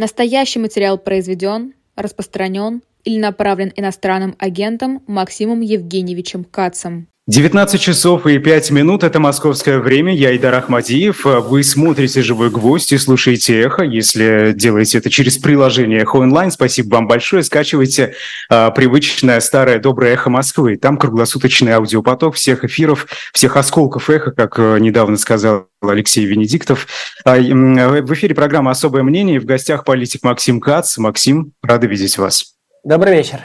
Настоящий материал произведен, распространен или направлен иностранным агентом Максимом Евгеньевичем Кацем. 19 часов и 5 минут – это московское время. Я Идар Ахмадиев. Вы смотрите «Живой гвоздь» и слушаете «Эхо». Если делаете это через приложение «Эхо онлайн», спасибо вам большое. Скачивайте а, привычное старое доброе «Эхо Москвы». Там круглосуточный аудиопоток всех эфиров, всех осколков «Эхо», как а, недавно сказал Алексей Венедиктов. А, в эфире программа «Особое мнение». В гостях политик Максим Кац. Максим, рады видеть вас. Добрый вечер.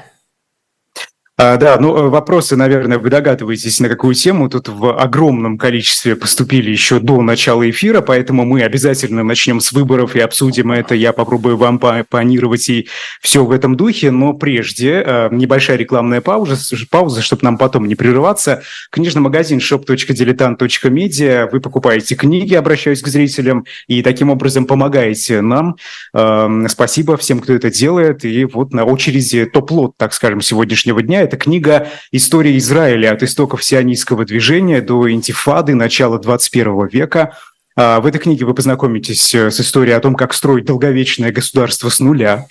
А, да, ну э, вопросы, наверное, вы догадываетесь, на какую тему. Тут в огромном количестве поступили еще до начала эфира, поэтому мы обязательно начнем с выборов и обсудим это. Я попробую вам панировать и все в этом духе, но прежде э, небольшая рекламная пауза, пауза, чтобы нам потом не прерываться. Книжный магазин shop.diletant.media. Вы покупаете книги, обращаюсь к зрителям, и таким образом помогаете нам. Эм, спасибо всем, кто это делает. И вот на очереди топ-лот, так скажем, сегодняшнего дня это книга «История Израиля от истоков сионистского движения до интифады начала 21 века». А, в этой книге вы познакомитесь э, с историей о том, как строить долговечное государство с нуля.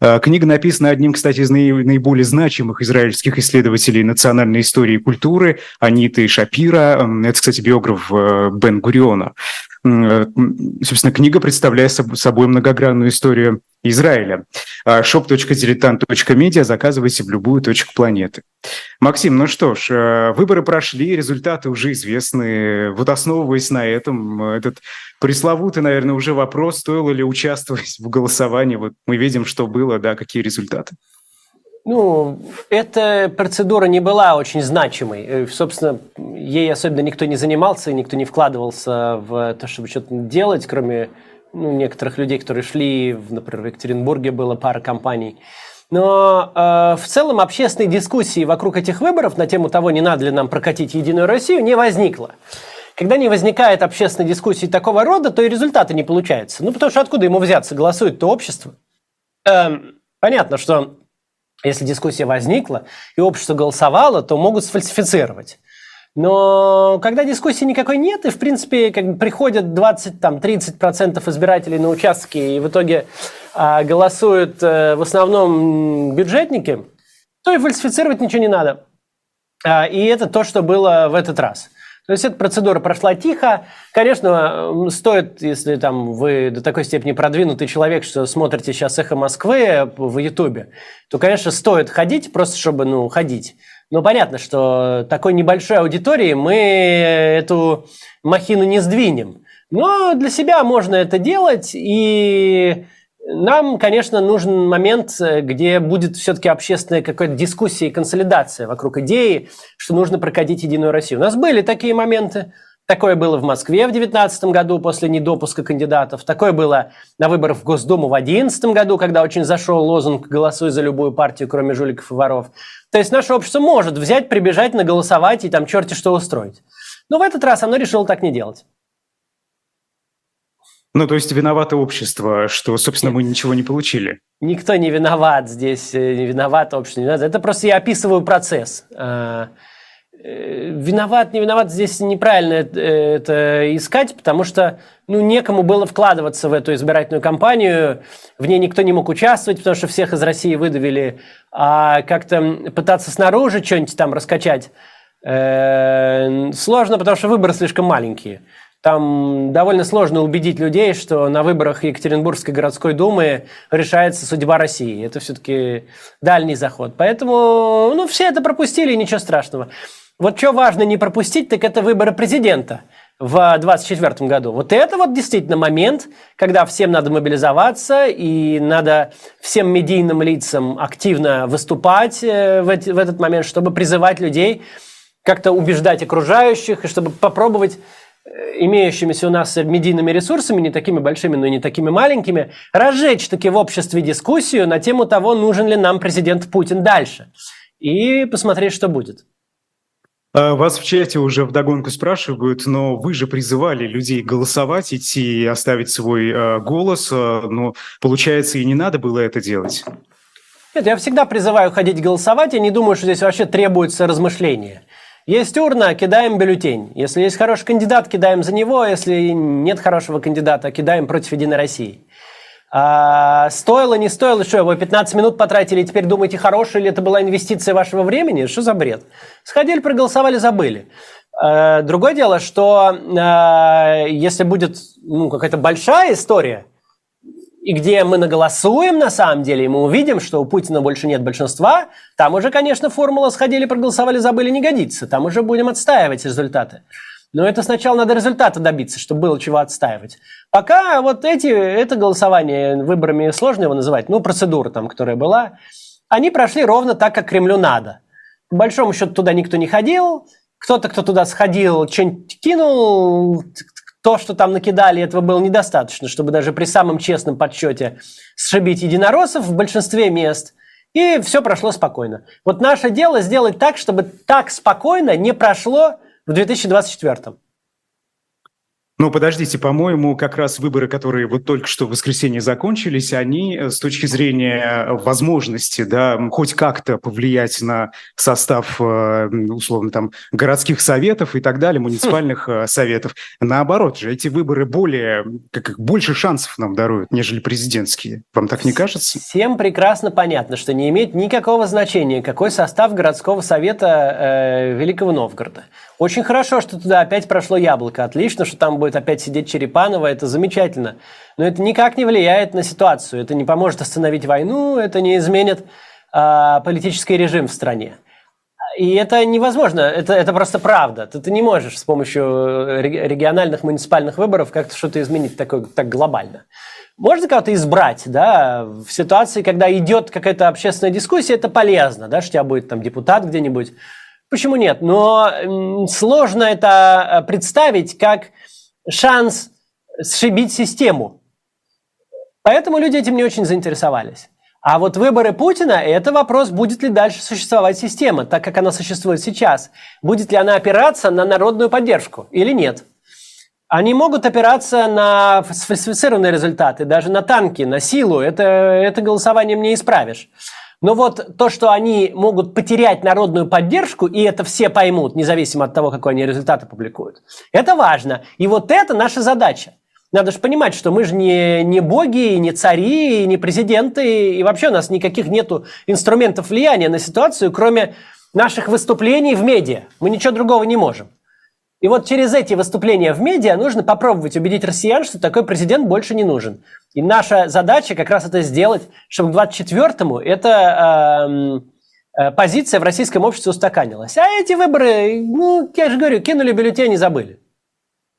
А, книга написана одним, кстати, из наиболее значимых израильских исследователей национальной истории и культуры, Аниты Шапира. Это, кстати, биограф э, Бен Гуриона. Э, собственно, книга представляет собой многогранную историю Израиля. shop.diletant.media заказывайте в любую точку планеты. Максим, ну что ж, э, выборы прошли, результаты уже известны. Вот основываясь на этом, этот пресловутый, наверное, уже вопрос, стоило ли участвовать в голосовании. Вот мы видим, что было, да, какие результаты. Ну, эта процедура не была очень значимой. Э, собственно, ей особенно никто не занимался, никто не вкладывался в то, чтобы что-то делать, кроме ну, некоторых людей, которые шли, например, в Екатеринбурге было пара компаний. Но э, в целом общественной дискуссии вокруг этих выборов на тему того, не надо ли нам прокатить Единую Россию, не возникло. Когда не возникает общественной дискуссии такого рода, то и результаты не получаются. Ну, потому что откуда ему взяться? Голосует-то общество. Эм, понятно, что если дискуссия возникла и общество голосовало, то могут сфальсифицировать. Но когда дискуссии никакой нет, и, в принципе, как бы приходят 20-30% избирателей на участки, и в итоге а, голосуют а, в основном бюджетники, то и фальсифицировать ничего не надо. А, и это то, что было в этот раз. То есть эта процедура прошла тихо. Конечно, стоит, если там вы до такой степени продвинутый человек, что смотрите сейчас «Эхо Москвы» в Ютубе, то, конечно, стоит ходить, просто чтобы, ну, ходить. Но понятно, что такой небольшой аудитории мы эту махину не сдвинем. Но для себя можно это делать, и нам, конечно, нужен момент, где будет все-таки общественная какая-то дискуссия и консолидация вокруг идеи, что нужно прокатить Единую Россию. У нас были такие моменты. Такое было в Москве в 2019 году после недопуска кандидатов. Такое было на выборах в Госдуму в 2011 году, когда очень зашел лозунг «Голосуй за любую партию, кроме жуликов и воров». То есть наше общество может взять, прибежать, наголосовать и там черти что устроить. Но в этот раз оно решило так не делать. Ну, то есть виновато общество, что, собственно, Нет. мы ничего не получили. Никто не виноват здесь, э, не виноват общество. Не виноват. Это просто я описываю процесс. А, э, виноват, не виноват, здесь неправильно это искать, потому что ну, некому было вкладываться в эту избирательную кампанию, в ней никто не мог участвовать, потому что всех из России выдавили, а как-то пытаться снаружи что-нибудь там раскачать э, сложно, потому что выборы слишком маленькие. Там довольно сложно убедить людей, что на выборах Екатеринбургской городской думы решается судьба России. Это все-таки дальний заход. Поэтому ну, все это пропустили, ничего страшного. Вот что важно не пропустить, так это выборы президента в 2024 году. Вот это вот действительно момент, когда всем надо мобилизоваться и надо всем медийным лицам активно выступать э, в, эти, в этот момент, чтобы призывать людей как-то убеждать окружающих, и чтобы попробовать имеющимися у нас медийными ресурсами, не такими большими, но и не такими маленькими, разжечь таки в обществе дискуссию на тему того, нужен ли нам президент Путин дальше. И посмотреть, что будет. А вас в чате уже вдогонку спрашивают, но вы же призывали людей голосовать, идти и оставить свой э, голос, э, но получается и не надо было это делать. Нет, я всегда призываю ходить голосовать, я не думаю, что здесь вообще требуется размышление. Есть урна, кидаем бюллетень. Если есть хороший кандидат, кидаем за него. Если нет хорошего кандидата, кидаем против Единой России. А, стоило, не стоило, что вы 15 минут потратили, и теперь думаете, хорошая ли это была инвестиция вашего времени? Что за бред? Сходили, проголосовали, забыли. А, другое дело, что а, если будет ну, какая-то большая история, и где мы наголосуем на самом деле, и мы увидим, что у Путина больше нет большинства, там уже, конечно, формула «сходили, проголосовали, забыли» не годится. Там уже будем отстаивать результаты. Но это сначала надо результата добиться, чтобы было чего отстаивать. Пока вот эти, это голосование, выборами сложно его называть, ну, процедура там, которая была, они прошли ровно так, как Кремлю надо. По большому счету туда никто не ходил, кто-то, кто туда сходил, что-нибудь кинул, то, что там накидали, этого было недостаточно, чтобы даже при самом честном подсчете сшибить единороссов в большинстве мест. И все прошло спокойно. Вот наше дело сделать так, чтобы так спокойно не прошло в 2024. Ну, подождите, по-моему, как раз выборы, которые вот только что в воскресенье закончились, они э, с точки зрения возможности, да, хоть как-то повлиять на состав, э, условно, там, городских советов и так далее, муниципальных хм. советов, наоборот же, эти выборы более, как, больше шансов нам даруют, нежели президентские. Вам так не кажется? Всем прекрасно понятно, что не имеет никакого значения, какой состав городского совета э, Великого Новгорода. Очень хорошо, что туда опять прошло яблоко. Отлично, что там будет опять сидеть Черепанова. Это замечательно. Но это никак не влияет на ситуацию. Это не поможет остановить войну, это не изменит э, политический режим в стране. И это невозможно, это, это просто правда. Ты, ты не можешь с помощью э, региональных муниципальных выборов как-то что-то изменить такое, так глобально. Можно кого-то избрать, да, в ситуации, когда идет какая-то общественная дискуссия, это полезно, да, что у тебя будет там депутат где-нибудь, Почему нет? Но сложно это э, представить как шанс сшибить систему. Поэтому люди этим не очень заинтересовались. А вот выборы Путина – это вопрос, будет ли дальше существовать система, так как она существует сейчас. Будет ли она опираться на народную поддержку или нет. Они могут опираться на сфальсифицированные результаты, даже на танки, на силу. Это, это голосованием не исправишь. Но вот то, что они могут потерять народную поддержку, и это все поймут, независимо от того, какой они результаты публикуют, это важно. И вот это наша задача. Надо же понимать, что мы же не, не боги, не цари, не президенты, и вообще у нас никаких нету инструментов влияния на ситуацию, кроме наших выступлений в медиа. Мы ничего другого не можем. И вот через эти выступления в медиа нужно попробовать убедить россиян, что такой президент больше не нужен. И наша задача как раз это сделать, чтобы к 24-му эта э, э, позиция в российском обществе устаканилась. А эти выборы, ну, я же говорю, кинули бюллетени и забыли.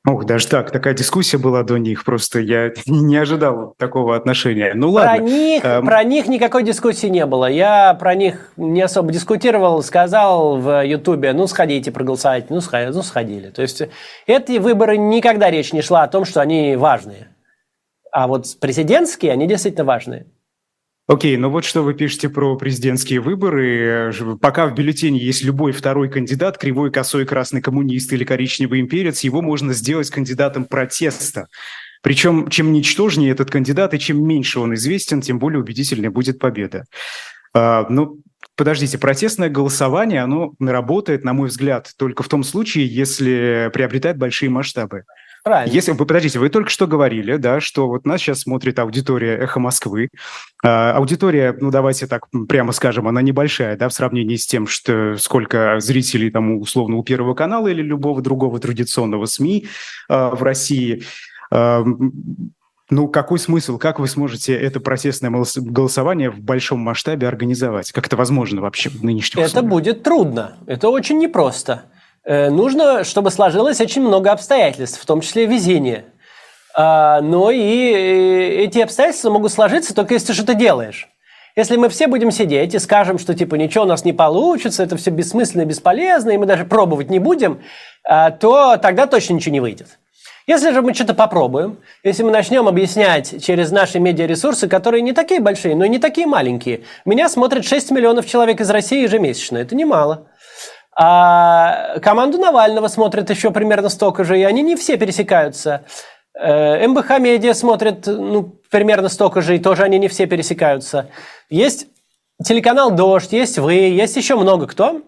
Ох, даже так, такая дискуссия была до них, просто я не ожидал такого отношения. Ну ладно. Про них, эм... про них никакой дискуссии не было. Я про них не особо дискутировал, сказал в Ютубе, ну сходите проголосовать, ну сходили, ну сходили. То есть эти выборы никогда речь не шла о том, что они важные. А вот президентские, они действительно важные. Окей, ну вот что вы пишете про президентские выборы. Пока в бюллетене есть любой второй кандидат, кривой, косой, красный коммунист или коричневый имперец, его можно сделать кандидатом протеста. Причем, чем ничтожнее этот кандидат и чем меньше он известен, тем более убедительнее будет победа. А, ну, подождите, протестное голосование, оно работает, на мой взгляд, только в том случае, если приобретает большие масштабы. Правильно. Если вы подождите, вы только что говорили, да, что вот нас сейчас смотрит аудитория Эхо Москвы. А, аудитория, ну давайте так прямо скажем, она небольшая, да, в сравнении с тем, что сколько зрителей там условно у Первого канала или любого другого традиционного СМИ а, в России. А, ну, какой смысл? Как вы сможете это протестное голосование в большом масштабе организовать? Как это возможно вообще в нынешних Это условиях? будет трудно. Это очень непросто. Э, нужно, чтобы сложилось очень много обстоятельств, в том числе везение. А, но и эти обстоятельства могут сложиться только если ты что-то делаешь. Если мы все будем сидеть и скажем, что типа ничего у нас не получится, это все бессмысленно бесполезно, и мы даже пробовать не будем, а, то тогда точно ничего не выйдет. Если же мы что-то попробуем, если мы начнем объяснять через наши медиаресурсы, которые не такие большие, но и не такие маленькие. Меня смотрит 6 миллионов человек из России ежемесячно, это немало. А команду Навального смотрят еще примерно столько же, и они не все пересекаются. Э, МБХ Медиа смотрят ну, примерно столько же, и тоже они не все пересекаются. Есть телеканал «Дождь», есть вы, есть еще много кто.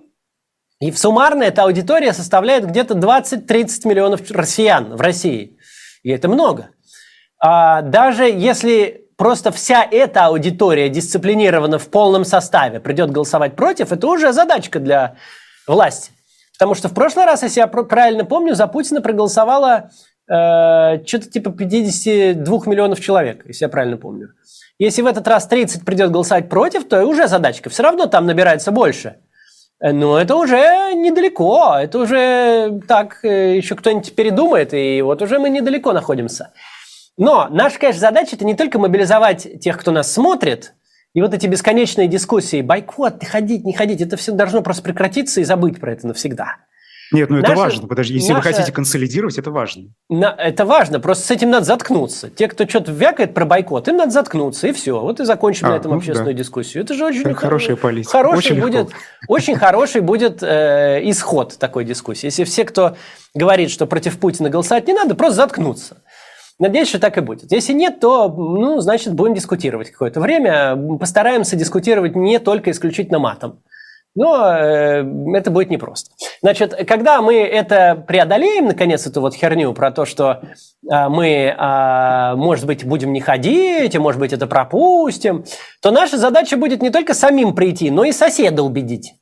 И в суммарно эта аудитория составляет где-то 20-30 миллионов россиян в России. И это много. А даже если просто вся эта аудитория дисциплинирована в полном составе, придет голосовать против, это уже задачка для власти. Потому что в прошлый раз, если я правильно помню, за Путина проголосовало э, что-то типа 52 миллионов человек, если я правильно помню. Если в этот раз 30 придет голосовать против, то уже задачка. Все равно там набирается больше. Но это уже недалеко, это уже так, э, еще кто-нибудь передумает, и вот уже мы недалеко находимся. Но наша, конечно, задача – это не только мобилизовать тех, кто нас смотрит, и вот эти бесконечные дискуссии, бойкот, не ходить, не ходить, это все должно просто прекратиться и забыть про это навсегда. Нет, ну это наша, важно, подожди, если наша, вы хотите консолидировать, это важно. На, это важно, просто с этим надо заткнуться. Те, кто что-то вякает про бойкот, им надо заткнуться, и все. Вот и закончим а, на этом ну, общественную да. дискуссию. Это же очень... Это хорошая политика. Хороший очень будет, очень хороший будет э, исход такой дискуссии. Если все, кто говорит, что против Путина голосовать не надо, просто заткнуться. Надеюсь, что так и будет. Если нет, то, ну, значит, будем дискутировать какое-то время. Постараемся дискутировать не только исключительно матом. Но э, это будет непросто. Значит, когда мы это преодолеем, наконец, эту вот херню про то, что э, мы, э, может быть, будем не ходить, и, может быть, это пропустим, то наша задача будет не только самим прийти, но и соседа убедить.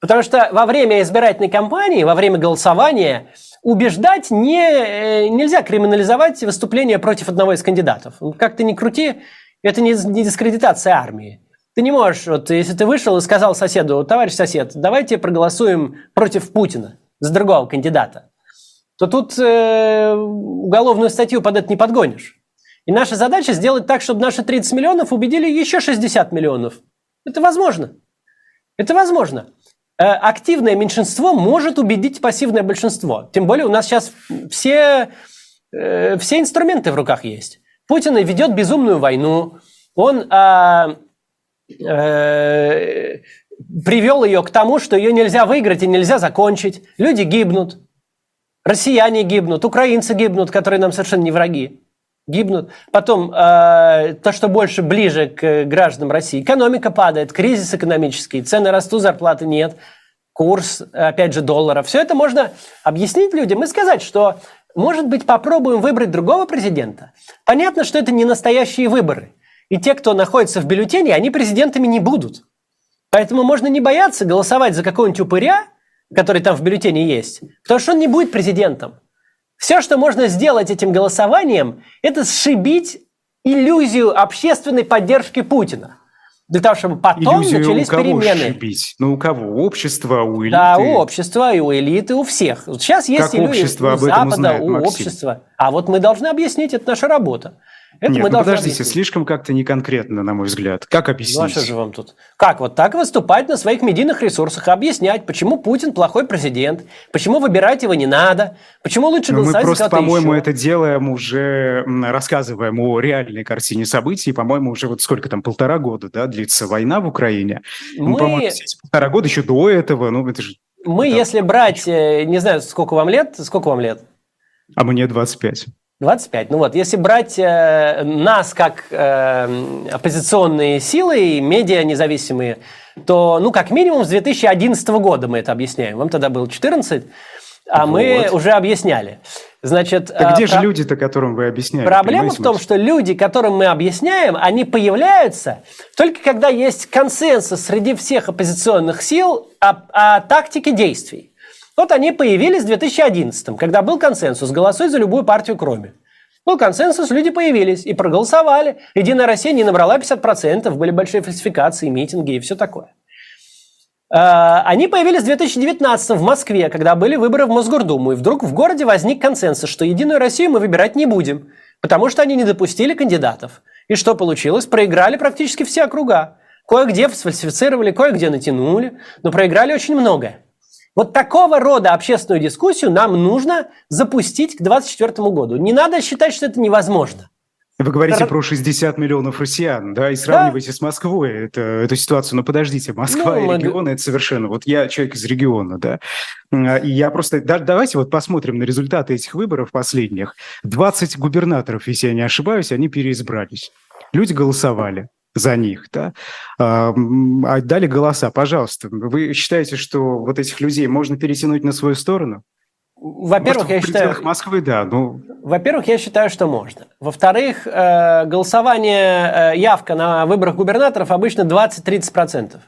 Потому что во время избирательной кампании, во время голосования убеждать не, э, нельзя криминализовать выступление против одного из кандидатов. Как ты ни крути, это не, не дискредитация армии. Ты не можешь, вот если ты вышел и сказал соседу, товарищ сосед, давайте проголосуем против Путина за другого кандидата, то тут э, уголовную статью под это не подгонишь. И наша задача сделать так, чтобы наши 30 миллионов убедили еще 60 миллионов. Это возможно. Это возможно. Э, активное меньшинство может убедить пассивное большинство. Тем более у нас сейчас все, э, все инструменты в руках есть. Путин ведет безумную войну. Он э, э, привел ее к тому, что ее нельзя выиграть и нельзя закончить. Люди гибнут, россияне гибнут, украинцы гибнут, которые нам совершенно не враги. Гибнут. Потом э, то, что больше ближе к гражданам России. Экономика падает, кризис экономический, цены растут, зарплаты нет, курс, опять же, доллара. Все это можно объяснить людям и сказать, что, может быть, попробуем выбрать другого президента. Понятно, что это не настоящие выборы – и те, кто находится в бюллетене, они президентами не будут. Поэтому можно не бояться голосовать за какого-нибудь упыря, который там в бюллетене есть, потому что он не будет президентом. Все, что можно сделать этим голосованием, это сшибить иллюзию общественной поддержки Путина. Для того, чтобы потом Иллюзию начались у кого перемены. Шибить? Ну, у кого? Общества, у элиты? Да, у общества, и у элиты, у всех. Вот сейчас есть как общество у об Запада, узнает, у Максим? общества. А вот мы должны объяснить, это наша работа. Это Нет, мы ну подождите, объяснить. слишком как-то неконкретно, на мой взгляд. Как объяснить? Ну, а что же вам тут? Как? Вот так выступать на своих медийных ресурсах, объяснять, почему Путин плохой президент, почему выбирать его не надо, почему лучше ну, голосовать Мы просто, по-моему, это делаем уже, рассказываем о реальной картине событий. По-моему, уже вот сколько там, полтора года, да, длится война в Украине. Ну, мы... Ну, по-моему, полтора года еще до этого, ну, это же... Мы, это... если брать, э, не знаю, сколько вам лет, сколько вам лет? А мне 25. 25. Ну вот, если брать э, нас как э, оппозиционные силы, медиа независимые, то, ну, как минимум с 2011 года мы это объясняем. Вам тогда было 14, а вот. мы уже объясняли. Значит, так где э, же про... люди-то, которым вы объясняете? Проблема в том, что люди, которым мы объясняем, они появляются только когда есть консенсус среди всех оппозиционных сил о, о тактике действий. Вот они появились в 2011, когда был консенсус «голосуй за любую партию, кроме». Был консенсус, люди появились и проголосовали. Единая Россия не набрала 50%, были большие фальсификации, митинги и все такое. А, они появились в 2019 в Москве, когда были выборы в Мосгордуму, и вдруг в городе возник консенсус, что Единую Россию мы выбирать не будем, потому что они не допустили кандидатов. И что получилось? Проиграли практически все округа. Кое-где сфальсифицировали, кое-где натянули, но проиграли очень многое. Вот такого рода общественную дискуссию нам нужно запустить к 2024 году. Не надо считать, что это невозможно. Вы говорите Р... про 60 миллионов россиян, да, и сравниваете да? с Москвой это, эту ситуацию. Но подождите, Москва ну, и регионы мы... – это совершенно… Вот я человек из региона, да, и я просто… Да, давайте вот посмотрим на результаты этих выборов последних. 20 губернаторов, если я не ошибаюсь, они переизбрались. Люди голосовали за них, да, а, дали голоса. Пожалуйста, вы считаете, что вот этих людей можно перетянуть на свою сторону? во-первых, я считаю... Москвы, да. Ну... Во-первых, я считаю, что можно. Во-вторых, э, голосование, э, явка на выборах губернаторов обычно 20-30%.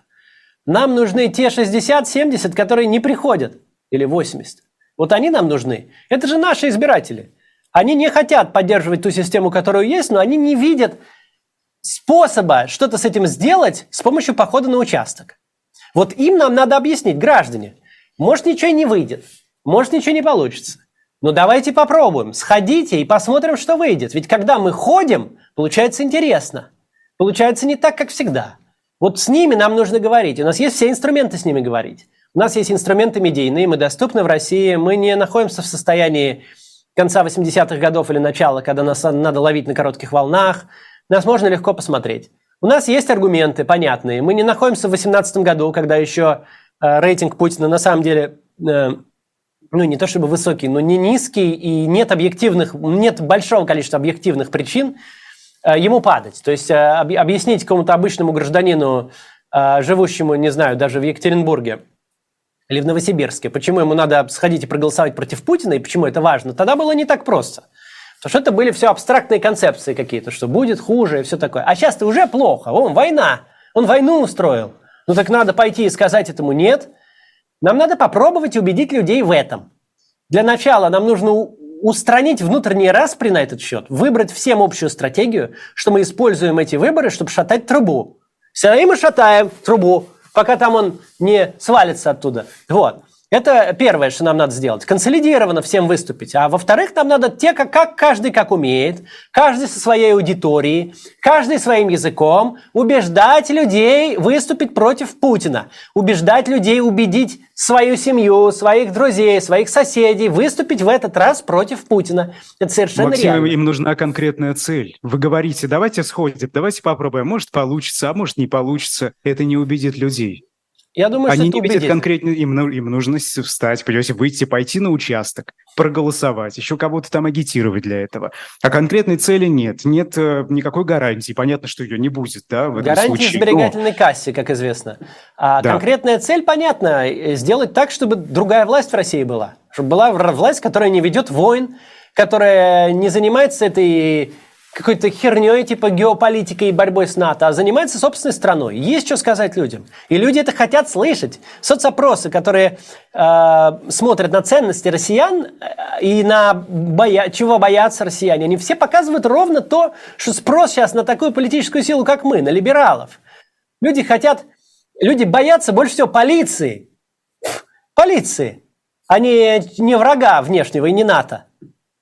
Нам нужны те 60-70, которые не приходят. Или 80. Вот они нам нужны. Это же наши избиратели. Они не хотят поддерживать ту систему, которую есть, но они не видят способа что-то с этим сделать с помощью похода на участок. Вот им нам надо объяснить, граждане, может ничего не выйдет, может ничего не получится. Но давайте попробуем, сходите и посмотрим, что выйдет. Ведь когда мы ходим, получается интересно. Получается не так, как всегда. Вот с ними нам нужно говорить. У нас есть все инструменты с ними говорить. У нас есть инструменты медийные, мы доступны в России, мы не находимся в состоянии конца 80-х годов или начала, когда нас надо ловить на коротких волнах. Нас можно легко посмотреть. У нас есть аргументы понятные. Мы не находимся в 2018 году, когда еще э, рейтинг Путина на самом деле, э, ну не то чтобы высокий, но не низкий, и нет объективных, нет большого количества объективных причин э, ему падать. То есть объяснить какому-то обычному гражданину, живущему, не знаю, даже в Екатеринбурге, или в Новосибирске, почему ему надо сходить и проголосовать против Путина, и почему это важно, тогда было не так просто. Потому что это были все абстрактные концепции какие-то, что будет хуже и все такое. А сейчас-то уже плохо. Он война. Он войну устроил. Ну так надо пойти и сказать этому нет. Нам надо попробовать убедить людей в этом. Для начала нам нужно устранить внутренний распри на этот счет, выбрать всем общую стратегию, что мы используем эти выборы, чтобы шатать трубу. И мы шатаем трубу пока там он не свалится оттуда. Вот. Это первое, что нам надо сделать. Консолидированно всем выступить. А во-вторых, нам надо те, как, как каждый как умеет, каждый со своей аудиторией, каждый своим языком убеждать людей выступить против Путина. Убеждать людей убедить свою семью, своих друзей, своих соседей выступить в этот раз против Pутина. Это совершенно Максим, реально. им нужна конкретная цель. Вы говорите, давайте сходим, давайте попробуем. Может получится, а может не получится. Это не убедит людей. Я думаю, Они что не видят конкретно, им, им нужно встать, понимаете, выйти, пойти на участок, проголосовать, еще кого-то там агитировать для этого. А конкретной цели нет, нет э, никакой гарантии. Понятно, что ее не будет, да, в этом Гарантии случае. в сберегательной но... кассе, как известно. А да. конкретная цель, понятно, э, сделать так, чтобы другая власть в России была. Чтобы была власть, которая не ведет войн, которая не занимается этой какой-то херней типа геополитикой и борьбой с НАТО, а занимается собственной страной. Есть что сказать людям. И люди это хотят слышать. Соцопросы, которые э, смотрят на ценности россиян э, и на боя... чего боятся россияне, они все показывают ровно то, что спрос сейчас на такую политическую силу, как мы, на либералов. Люди хотят, люди боятся больше всего полиции. Полиции, а не, не врага внешнего и не НАТО.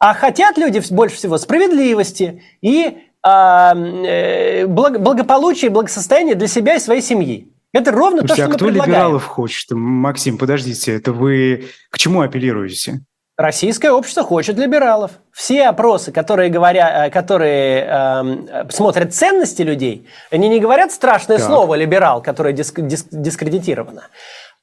А хотят люди больше всего справедливости и а, э, благополучия благосостояния для себя и своей семьи. Это ровно Слушайте, то, что а мы кто предлагаем. либералов хочет? Максим, подождите, это вы к чему апеллируете? Российское общество хочет либералов. Все опросы, которые, говоря, э, которые э, смотрят ценности людей, они не говорят страшное так. слово «либерал», которое диск, диск, дискредитировано.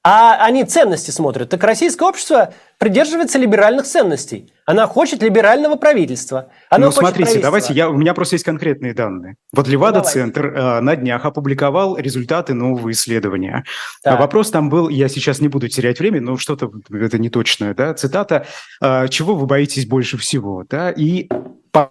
А они ценности смотрят. Так российское общество придерживается либеральных ценностей. Она хочет либерального правительства. Она ну, смотрите, давайте, я, у меня просто есть конкретные данные. Вот Левада-центр э, на днях опубликовал результаты нового исследования. Так. Вопрос там был, я сейчас не буду терять время, но что-то это не точное, да, цитата, э, «Чего вы боитесь больше всего?» да, И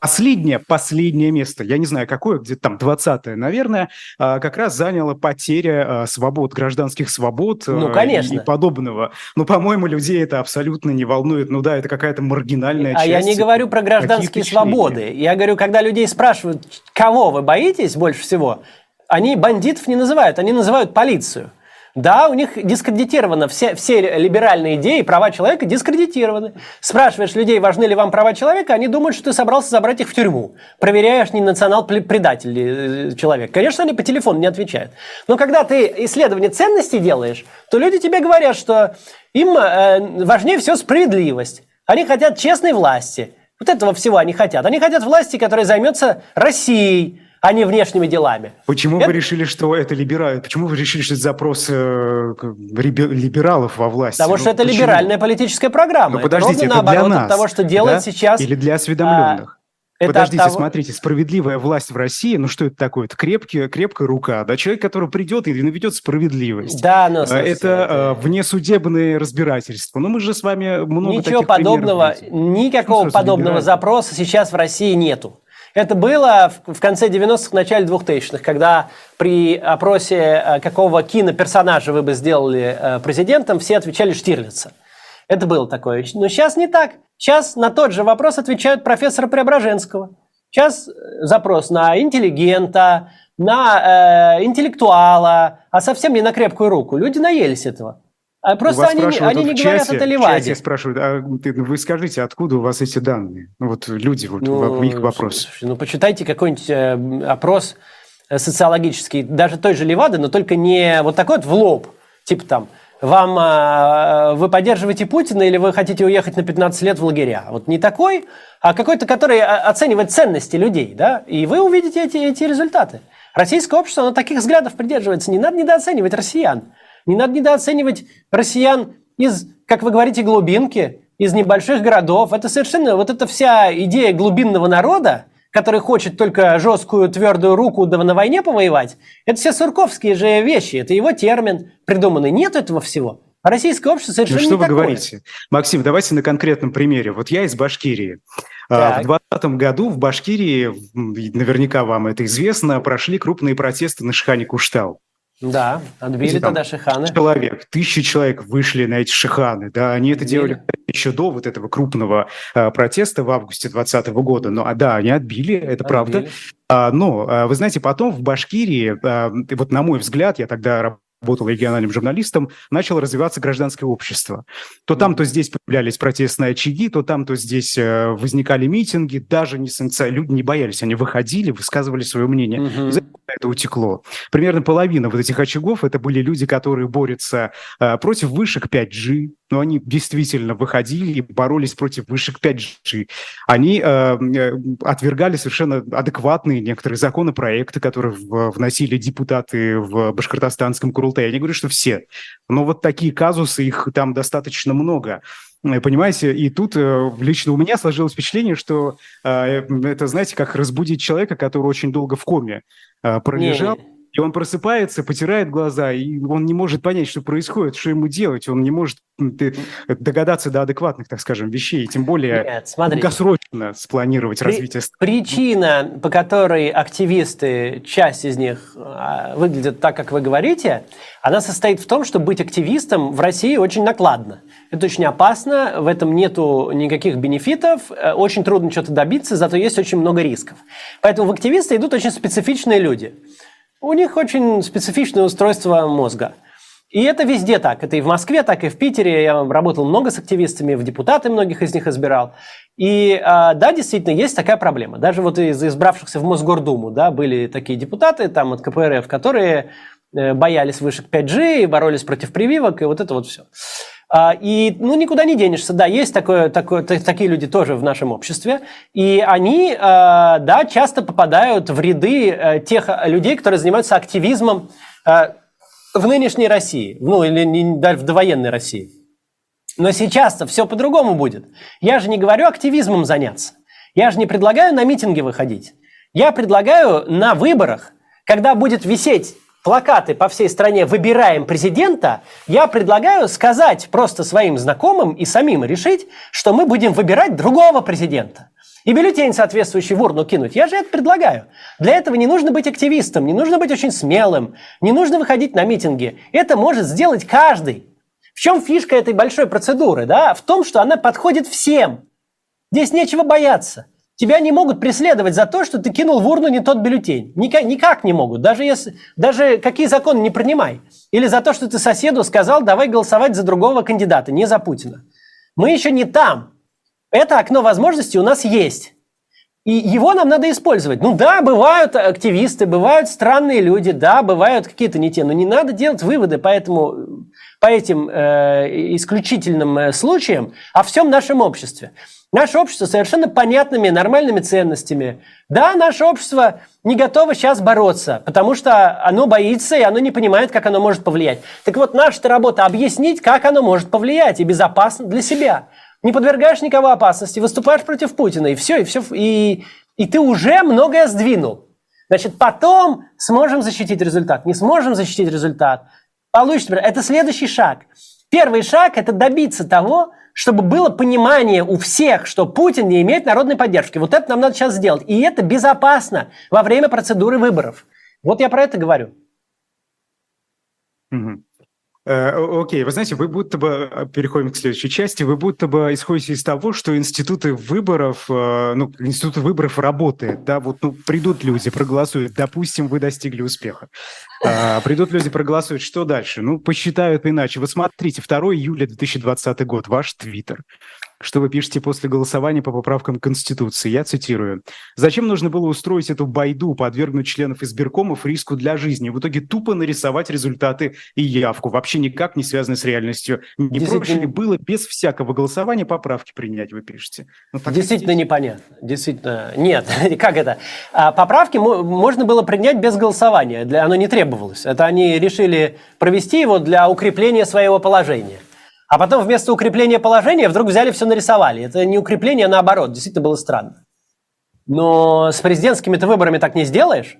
Последнее, последнее место, я не знаю какое, где-то там 20-е, наверное, а, как раз заняла потеря а, свобод, гражданских свобод ну, конечно. и подобного. Ну, по-моему, людей это абсолютно не волнует. Ну да, это какая-то маргинальная а часть. А я не говорю про гражданские свободы. Я говорю, когда людей спрашивают, кого вы боитесь больше всего, они бандитов не называют, они называют полицию. Да, у них дискредитировано все, все либеральные идеи, права человека дискредитированы. Спрашиваешь людей, важны ли вам права человека, они думают, что ты собрался забрать их в тюрьму. Проверяешь, не национал-предатель ли э, человек. Конечно, они по телефону не отвечают. Но когда ты исследование ценностей делаешь, то люди тебе говорят, что им э, важнее всего справедливость. Они хотят честной власти. Вот этого всего они хотят. Они хотят власти, которая займется Россией, а не внешними делами. Почему это... вы решили, что это либерал? Почему вы решили, что это запрос э, либералов во власти? Потому ну, что это либеральная политическая программа. Ну, подождите, это, это наоборот для нас, от того, что делает да? сейчас... Или для осведомленных? Это Подождите, того... смотрите, справедливая власть в России, ну что это такое? Это крепкий, крепкая рука, да, человек, который придет и наведет справедливость. Да, но... Слушайте, это, это внесудебное разбирательство. Ну мы же с вами много Ничего подобного, никакого подобного запроса сейчас в России нету. Это было в конце 90-х, начале 2000-х, когда при опросе, э, какого киноперсонажа вы бы сделали э, президентом, все отвечали Штирлица. Это было такое. Но сейчас не так. Сейчас на тот же вопрос отвечают профессора Преображенского. Сейчас э, запрос на интеллигента, на э, интеллектуала, а совсем не на крепкую руку. Люди наелись этого. А просто они, они не говорят чате, это Леваде. В чате спрашивают, а вы скажите, откуда у вас эти данные? Ну, вот люди, вот ну, их вопрос. ну, почитайте какой-нибудь э, опрос э, социологический, даже той же Левады, но только не вот такой вот в лоб. Типа там, вам, а, вы поддерживаете Путина или вы хотите уехать на 15 лет в лагеря. Вот не такой, а какой-то, который оценивает ценности людей, да, и вы увидите эти, эти результаты. Российское общество, оно таких взглядов придерживается. Не надо недооценивать россиян. Не надо недооценивать россиян из, как вы говорите, глубинки, из небольших городов. Это совершенно, вот эта вся идея глубинного народа, который хочет только жесткую твердую руку да на войне повоевать, это все сурковские же вещи, это его термин придуманный. Нет этого всего. А российское общество совершенно ну, что не вы такое. говорите? Максим, давайте на конкретном примере. Вот я из Башкирии. А, так. В 2020 году в Башкирии, наверняка вам это известно, прошли крупные протесты на Шихане Куштал. Да, отбили тогда шиханы. Человек, тысячи человек вышли на эти шиханы. Да, они это отбили. делали еще до вот этого крупного э, протеста в августе 2020 года. Но, а, да, они отбили, это отбили. правда. А, но, а, вы знаете, потом в Башкирии, а, вот на мой взгляд, я тогда работал региональным журналистом, начало развиваться гражданское общество. То там, то здесь появлялись протестные очаги, то там, то здесь э, возникали митинги, даже не санкци... люди не боялись, они выходили, высказывали свое мнение. Угу. Это утекло. Примерно половина вот этих очагов это были люди, которые борются э, против вышек 5G, но они действительно выходили и боролись против вышек 5G. Они э, э, отвергали совершенно адекватные некоторые законопроекты, которые вносили депутаты в Башкортостанском Курултае. Я не говорю, что все, но вот такие казусы, их там достаточно много. Э, понимаете, и тут э, лично у меня сложилось впечатление, что это, знаете, как разбудить человека, который очень долго в коме пролежал. Не и он просыпается, потирает глаза, и он не может понять, что происходит, что ему делать. Он не может догадаться до адекватных, так скажем, вещей, тем более Нет, долгосрочно спланировать При, развитие. Причина, по которой активисты, часть из них а, выглядят так, как вы говорите, она состоит в том, что быть активистом в России очень накладно. Это очень опасно, в этом нету никаких бенефитов, э, очень трудно что-то добиться, зато есть очень много рисков. Поэтому в активисты идут очень специфичные люди – у них очень специфичное устройство мозга. И это везде так. Это и в Москве, так и в Питере. Я работал много с активистами, в депутаты многих из них избирал. И а, да, действительно, есть такая проблема. Даже вот из избравшихся в Мосгордуму да, были такие депутаты там от КПРФ, которые э, боялись вышек 5G, боролись против прививок, и вот это вот все. А, и ну, никуда не денешься. Да, есть такое, такое, такие люди тоже в нашем обществе. И они, а, да, часто попадают в ряды э, тех людей, которые занимаются активизмом э, в нынешней России, ну или даже в довоенной России. Но сейчас-то все по-другому будет. Я же не говорю активизмом заняться. Я же не предлагаю на митинги выходить. Я предлагаю на выборах, когда будет висеть плакаты по всей стране «Выбираем президента», я предлагаю сказать просто своим знакомым и самим решить, что мы будем выбирать другого президента. И бюллетень соответствующий в урну кинуть. Я же это предлагаю. Для этого не нужно быть активистом, не нужно быть очень смелым, не нужно выходить на митинги. Это может сделать каждый. В чем фишка этой большой процедуры? Да? В том, что она подходит всем. Здесь нечего бояться. Тебя не могут преследовать за то, что ты кинул в урну не тот бюллетень. Никак, никак не могут. Даже, если, даже какие законы не принимай. Или за то, что ты соседу сказал, давай голосовать за другого кандидата, не за Путина. Мы еще не там. Это окно возможностей у нас есть. И его нам надо использовать. Ну да, бывают активисты, бывают странные люди, да, бывают какие-то не те, но не надо делать выводы по, этому, по этим э, исключительным э, случаям о всем нашем обществе. Наше общество совершенно понятными, нормальными ценностями. Да, наше общество не готово сейчас бороться, потому что оно боится и оно не понимает, как оно может повлиять. Так вот, наша работа объяснить, как оно может повлиять и безопасно для себя. Не подвергаешь никого опасности, выступаешь против Путина, и все, и все, и, И ты уже многое сдвинул. Значит, потом сможем защитить результат, не сможем защитить результат. Получится. Это следующий шаг. Первый шаг – это добиться того, чтобы было понимание у всех, что Путин не имеет народной поддержки. Вот это нам надо сейчас сделать. И это безопасно во время процедуры выборов. Вот я про это говорю. Угу. Окей, вы знаете, вы будто бы, э, переходим к следующей части, вы будто бы исходите из того, что институты выборов, э, ну, институты выборов работает, да, вот ну, придут люди, проголосуют, допустим, вы достигли успеха. Придут люди, проголосуют, что дальше? Ну, посчитают иначе. Вот смотрите, 2 июля 2020 год, ваш твиттер что вы пишете после голосования по поправкам Конституции. Я цитирую. «Зачем нужно было устроить эту байду, подвергнуть членов избиркомов риску для жизни, в итоге тупо нарисовать результаты и явку, вообще никак не связанные с реальностью? Не проще ли было без всякого голосования поправки принять, вы пишете?» ну, Действительно хотите? непонятно. Действительно. Нет, как это? А, поправки можно было принять без голосования, оно не требовалось. Это они решили провести его для укрепления своего положения. А потом вместо укрепления положения вдруг взяли все нарисовали. Это не укрепление, а наоборот. Действительно было странно. Но с президентскими-то выборами так не сделаешь.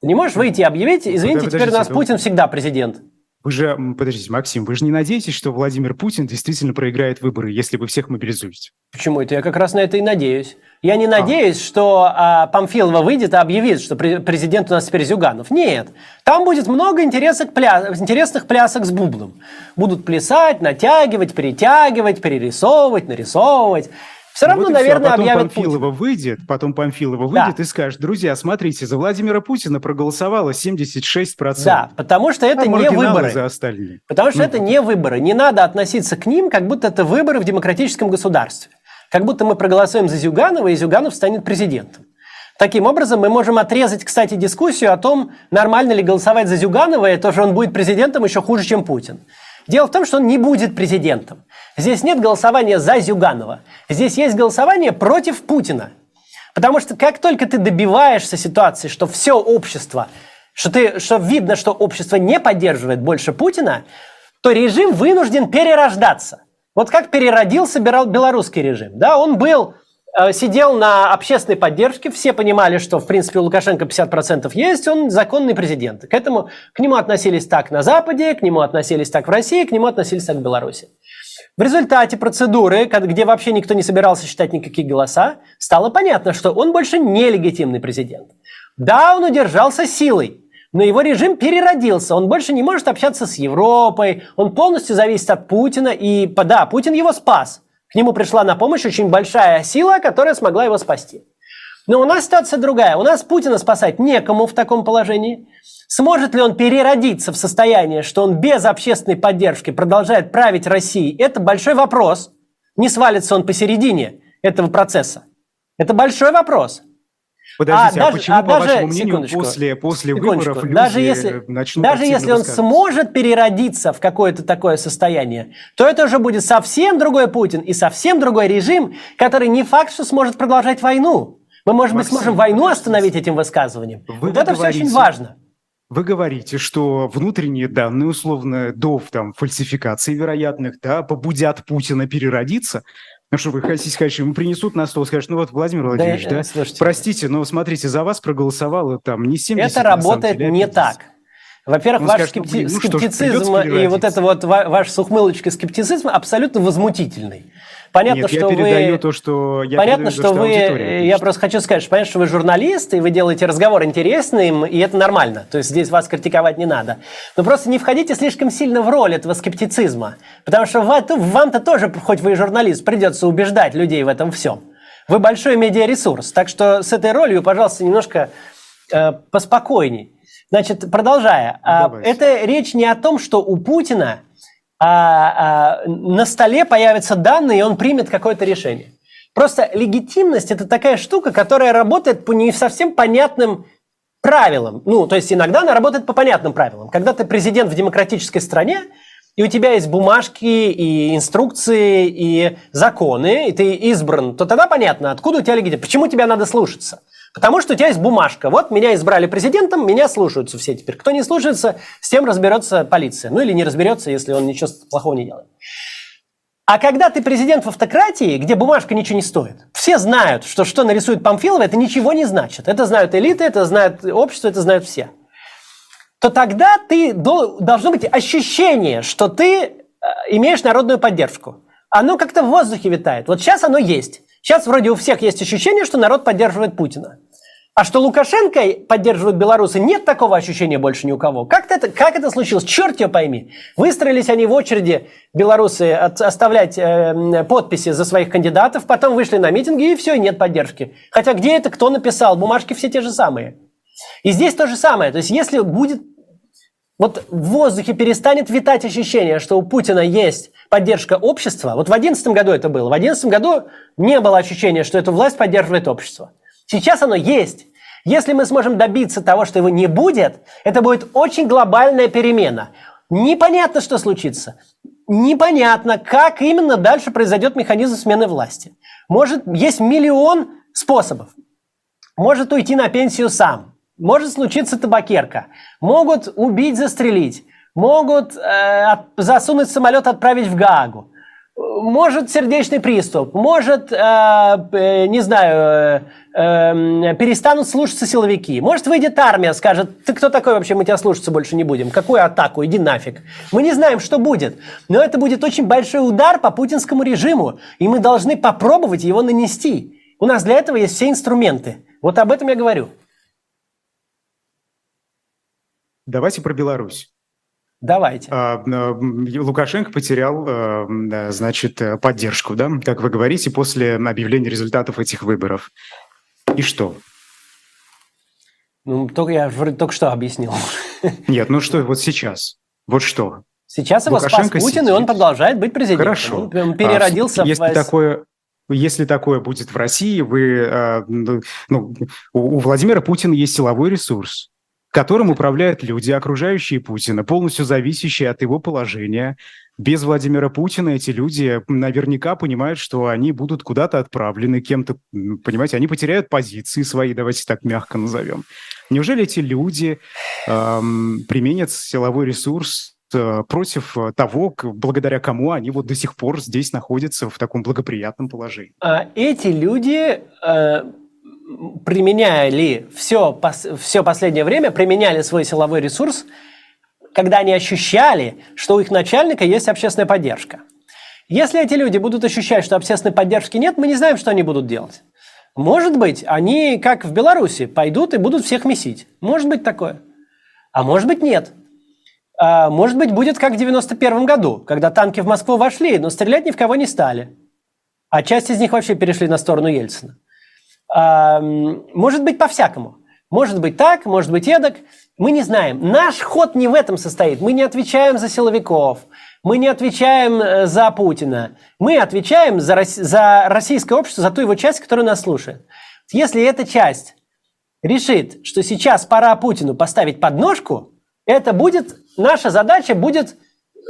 Ты не можешь выйти и объявить, извините, теперь у нас Путин всегда президент. Вы же, подождите, Максим, вы же не надеетесь, что Владимир Путин действительно проиграет выборы, если вы всех мобилизуете? Почему это? Я как раз на это и надеюсь. Я не надеюсь, а. что а, Памфилова выйдет и объявит, что президент у нас теперь Зюганов. Нет. Там будет много интересных, пля... интересных плясок с бублом. Будут плясать, натягивать, перетягивать, перерисовывать, нарисовывать. Все равно, вот наверное, потом объявят Памфилова Путин. выйдет, потом Памфилова выйдет да. и скажет, друзья, смотрите, за Владимира Путина проголосовало 76%. Да, потому что это а не выборы. за остальные. Потому что ну. это не выборы. Не надо относиться к ним, как будто это выборы в демократическом государстве. Как будто мы проголосуем за Зюганова, и Зюганов станет президентом. Таким образом, мы можем отрезать, кстати, дискуссию о том, нормально ли голосовать за Зюганова, и то, что он будет президентом, еще хуже, чем Путин. Дело в том, что он не будет президентом. Здесь нет голосования за Зюганова. Здесь есть голосование против Путина. Потому что как только ты добиваешься ситуации, что все общество, что, ты, что видно, что общество не поддерживает больше Путина, то режим вынужден перерождаться. Вот как переродился белорусский режим. Да, он был Э, сидел на общественной поддержке, все понимали, что, в принципе, у Лукашенко 50% есть, он законный президент. К этому, к нему относились так на Западе, к нему относились так в России, к нему относились так в Беларуси. В результате процедуры, где вообще никто не собирался считать никакие голоса, стало понятно, что он больше не легитимный президент. Да, он удержался силой, но его режим переродился, он больше не может общаться с Европой, он полностью зависит от Путина, и да, Путин его спас – к нему пришла на помощь очень большая сила, которая смогла его спасти. Но у нас ситуация другая. У нас Путина спасать некому в таком положении. Сможет ли он переродиться в состояние, что он без общественной поддержки продолжает править Россией? Это большой вопрос. Не свалится он посередине этого процесса. Это большой вопрос. Подождите, а, а даже, почему, а по даже, вашему мнению, после, после выборов люди даже если, начнут Даже если он сможет переродиться в какое-то такое состояние, то это уже будет совсем другой Путин и совсем другой режим, который не факт, что сможет продолжать войну. Мы, может Максим, быть, сможем войну остановить этим высказыванием. Вы вот это говорите, все очень важно. Вы говорите, что внутренние данные, условно, до там, фальсификации вероятных, да, побудят Путина переродиться. Ну что, вы хотите сказать, ему принесут на стол, скажут, ну вот, Владимир Владимирович, да, да? Слушайте, простите, но смотрите, за вас проголосовало там не 70, Это работает деле, не так. Во-первых, ваш скажет, скепти... ну, скептицизм что, и вот это вот ваш с ухмылочкой скептицизм абсолютно возмутительный. Понятно, Нет, что я передаю вы... то, что я Понятно, что, что вы... Я просто хочу сказать, что понятно, что вы журналист, и вы делаете разговор интересным, и это нормально. То есть здесь вас критиковать не надо. Но просто не входите слишком сильно в роль этого скептицизма. Потому что вам-то тоже, хоть вы и журналист, придется убеждать людей в этом всем. Вы большой медиаресурс. Так что с этой ролью, пожалуйста, немножко э, поспокойней. Значит, продолжая. А, Давайте. Это речь не о том, что у Путина а, а, на столе появятся данные, и он примет какое-то решение. Просто легитимность – это такая штука, которая работает по не совсем понятным правилам. Ну, то есть иногда она работает по понятным правилам. Когда ты президент в демократической стране, и у тебя есть бумажки, и инструкции, и законы, и ты избран, то тогда понятно, откуда у тебя легитимность, почему тебя надо слушаться – Потому что у тебя есть бумажка. Вот меня избрали президентом, меня слушаются все теперь. Кто не слушается, с тем разберется полиция. Ну или не разберется, если он ничего плохого не делает. А когда ты президент в автократии, где бумажка ничего не стоит, все знают, что что нарисует Памфилова, это ничего не значит. Это знают элиты, это знают общество, это знают все. То тогда ты должно быть ощущение, что ты э, имеешь народную поддержку. Оно как-то в воздухе витает. Вот сейчас оно есть. Сейчас вроде у всех есть ощущение, что народ поддерживает Путина. А что Лукашенко поддерживают белорусы, нет такого ощущения больше ни у кого. Как это, как это случилось? Черт ее пойми. Выстроились они в очереди, белорусы, от, оставлять э, подписи за своих кандидатов, потом вышли на митинги, и все, и нет поддержки. Хотя где это, кто написал? Бумажки все те же самые. И здесь то же самое. То есть если будет вот в воздухе перестанет витать ощущение, что у Путина есть поддержка общества. Вот в 2011 году это было. В 2011 году не было ощущения, что эту власть поддерживает общество. Сейчас оно есть. Если мы сможем добиться того, что его не будет, это будет очень глобальная перемена. Непонятно, что случится. Непонятно, как именно дальше произойдет механизм смены власти. Может, есть миллион способов. Может уйти на пенсию сам. Может случиться табакерка. Могут убить, застрелить. Могут э, засунуть самолет, отправить в Гаагу может сердечный приступ, может, э, э, не знаю, э, э, перестанут слушаться силовики, может, выйдет армия, скажет, ты кто такой вообще, мы тебя слушаться больше не будем, какую атаку, иди нафиг. Мы не знаем, что будет, но это будет очень большой удар по путинскому режиму, и мы должны попробовать его нанести. У нас для этого есть все инструменты. Вот об этом я говорю. Давайте про Беларусь. Давайте. А, Лукашенко потерял, э, значит, э, поддержку, да, как вы говорите, после объявления результатов этих выборов. И что? Ну, только я только что объяснил. Нет, ну что, вот сейчас. Вот что. Сейчас его Лукашенко спас Путин, сидит. и он продолжает быть президентом. Хорошо. Он переродился а, если в... такое, если такое будет в России, вы, э, ну, у Владимира Путина есть силовой ресурс которым управляют люди, окружающие Путина, полностью зависящие от его положения. Без Владимира Путина эти люди наверняка понимают, что они будут куда-то отправлены кем-то, понимаете, они потеряют позиции свои, давайте так мягко назовем. Неужели эти люди эм, применят силовой ресурс э, против того, благодаря кому они вот до сих пор здесь находятся в таком благоприятном положении? А эти люди э применяли все, все последнее время, применяли свой силовой ресурс, когда они ощущали, что у их начальника есть общественная поддержка. Если эти люди будут ощущать, что общественной поддержки нет, мы не знаем, что они будут делать. Может быть, они, как в Беларуси, пойдут и будут всех месить. Может быть такое. А может быть нет. А может быть, будет как в 91 году, когда танки в Москву вошли, но стрелять ни в кого не стали. А часть из них вообще перешли на сторону Ельцина. Может быть по-всякому. Может быть так, может быть эдак. Мы не знаем. Наш ход не в этом состоит. Мы не отвечаем за силовиков. Мы не отвечаем э, за Путина. Мы отвечаем за, за российское общество, за ту его часть, которая нас слушает. Если эта часть решит, что сейчас пора Путину поставить подножку, это будет, наша задача будет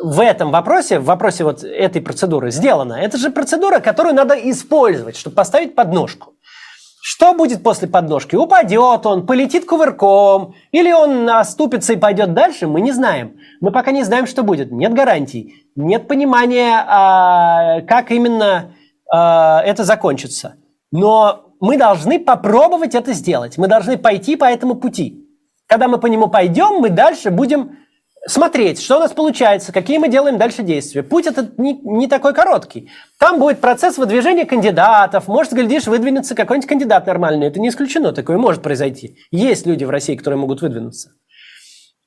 в этом вопросе, в вопросе вот этой процедуры сделана. Это же процедура, которую надо использовать, чтобы поставить подножку. Что будет после подножки? Упадет он, полетит кувырком, или он оступится и пойдет дальше, мы не знаем. Мы пока не знаем, что будет. Нет гарантий, нет понимания, а, как именно а, это закончится. Но мы должны попробовать это сделать. Мы должны пойти по этому пути. Когда мы по нему пойдем, мы дальше будем смотреть, что у нас получается, какие мы делаем дальше действия. Путь этот не, не такой короткий. Там будет процесс выдвижения кандидатов. Может, глядишь, выдвинется какой-нибудь кандидат нормальный. Это не исключено, такое может произойти. Есть люди в России, которые могут выдвинуться.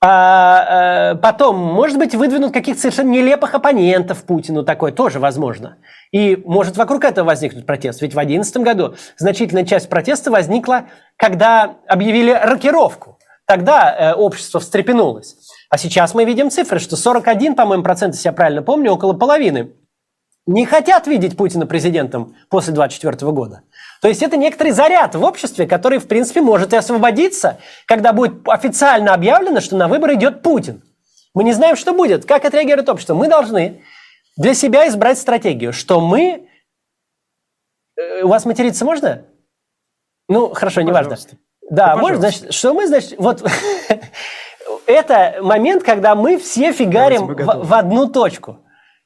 А, а потом, может быть, выдвинут каких-то совершенно нелепых оппонентов Путину, такое тоже возможно. И может вокруг этого возникнуть протест. Ведь в 2011 году значительная часть протеста возникла, когда объявили рокировку. Тогда э, общество встрепенулось. А сейчас мы видим цифры, что 41, по-моему, процент, если я правильно помню, около половины не хотят видеть Путина президентом после 2024 года. То есть это некоторый заряд в обществе, который, в принципе, может и освободиться, когда будет официально объявлено, что на выборы идет Путин. Мы не знаем, что будет, как отреагирует общество. Мы должны для себя избрать стратегию, что мы... Э, у вас материться можно? Ну, хорошо, неважно. Да, ну, можно, значит, что мы, значит, вот это момент, когда мы все фигарим в, в одну точку.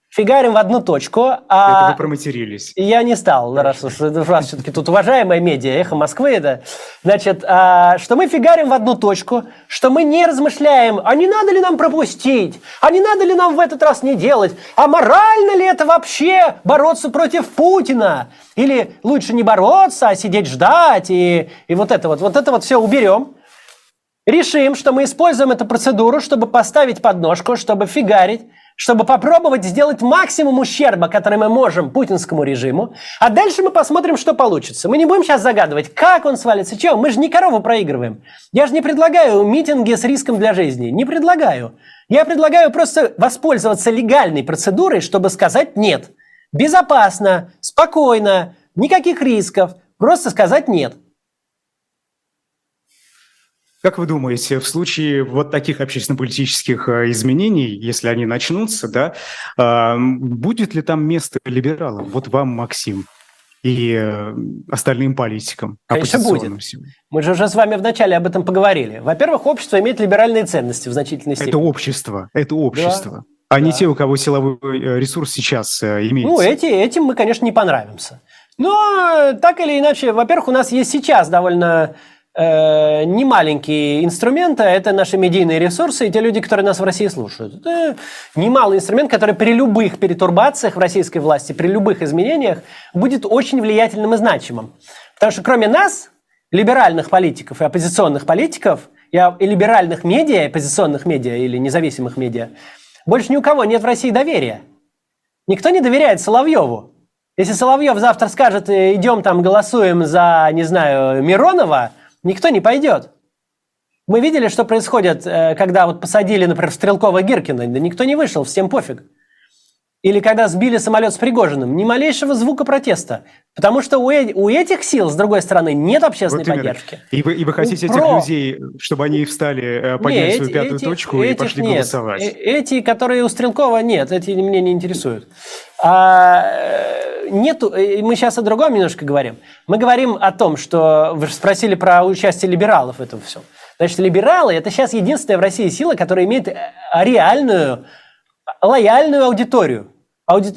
фигарим в одну точку. А... Это вы проматерились. Я не стал, раз уж вас все-таки тут уважаемая медиа, эхо Москвы, да. Значит, а, что мы фигарим в одну точку, что мы не размышляем, а не надо ли нам пропустить, а не надо ли нам в этот раз не делать, а морально ли это вообще бороться против Путина? Или лучше не бороться, а сидеть ждать, и, и вот это вот, вот это вот все уберем. Решим, что мы используем эту процедуру, чтобы поставить подножку, чтобы фигарить, чтобы попробовать сделать максимум ущерба, который мы можем путинскому режиму, а дальше мы посмотрим, что получится. Мы не будем сейчас загадывать, как он свалится, чего. Мы же не корову проигрываем. Я же не предлагаю митинги с риском для жизни. Не предлагаю. Я предлагаю просто воспользоваться легальной процедурой, чтобы сказать «нет». Безопасно, спокойно, никаких рисков. Просто сказать «нет». Как вы думаете, в случае вот таких общественно-политических э, изменений, если они начнутся, да, а, будет ли там место либералам? Вот вам, Максим, и э, остальным политикам, Конечно, будет. Всем. Мы же уже с вами вначале об этом поговорили. Во-первых, общество имеет либеральные ценности в значительной степени. Это общество, это общество. Да. А да. не те, у кого силовой э, ресурс сейчас имеется. Ну, эти, этим мы, конечно, не понравимся. Но так или иначе, во-первых, у нас есть сейчас довольно э, не маленькие инструменты, это наши медийные ресурсы и те люди, которые нас в России слушают. Это немалый инструмент, который при любых перетурбациях в российской власти, при любых изменениях будет очень влиятельным и значимым. Потому что кроме нас, либеральных политиков и оппозиционных политиков, и либеральных медиа, оппозиционных медиа или независимых медиа, больше ни у кого нет в России доверия. Никто не доверяет Соловьеву. Если Соловьев завтра скажет, идем там голосуем за, не знаю, Миронова – Никто не пойдет. Мы видели, что происходит, э, когда вот посадили, например, Стрелкова Гиркина, да никто не вышел, всем пофиг. Или когда сбили самолет с Пригожиным, ни малейшего звука протеста. Потому что у, э- у этих сил, с другой стороны, нет общественной вот поддержки. И вы, и вы хотите Про... этих людей, чтобы они встали, э, подняли нет, свою эти, пятую этих, точку и пошли нет. голосовать? Эти, которые у Стрелкова, нет, эти меня не интересуют. А, нету, мы сейчас о другом немножко говорим. Мы говорим о том, что вы спросили про участие либералов в этом всем. Значит, либералы – это сейчас единственная в России сила, которая имеет реальную, лояльную аудиторию. Ауди,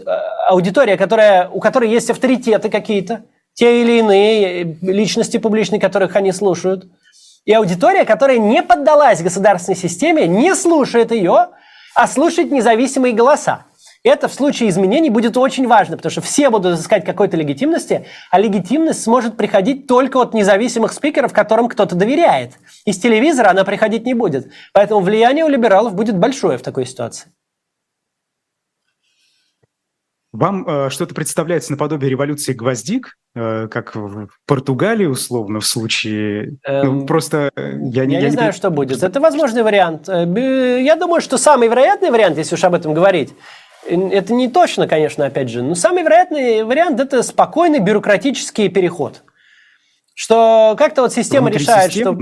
аудитория, которая, у которой есть авторитеты какие-то, те или иные личности публичные, которых они слушают. И аудитория, которая не поддалась государственной системе, не слушает ее, а слушает независимые голоса. Это в случае изменений будет очень важно, потому что все будут искать какой-то легитимности, а легитимность сможет приходить только от независимых спикеров, которым кто-то доверяет. Из телевизора она приходить не будет. Поэтому влияние у либералов будет большое в такой ситуации. Вам э, что-то представляется наподобие революции гвоздик, э, как в Португалии, условно, в случае... Ну, эм, ну, просто э, я, я не, я не знаю, что будет. Это возможный вариант. Э, я думаю, что самый вероятный вариант, если уж об этом говорить, это не точно, конечно, опять же, но самый вероятный вариант – это спокойный бюрократический переход. Что как-то вот система решает, что...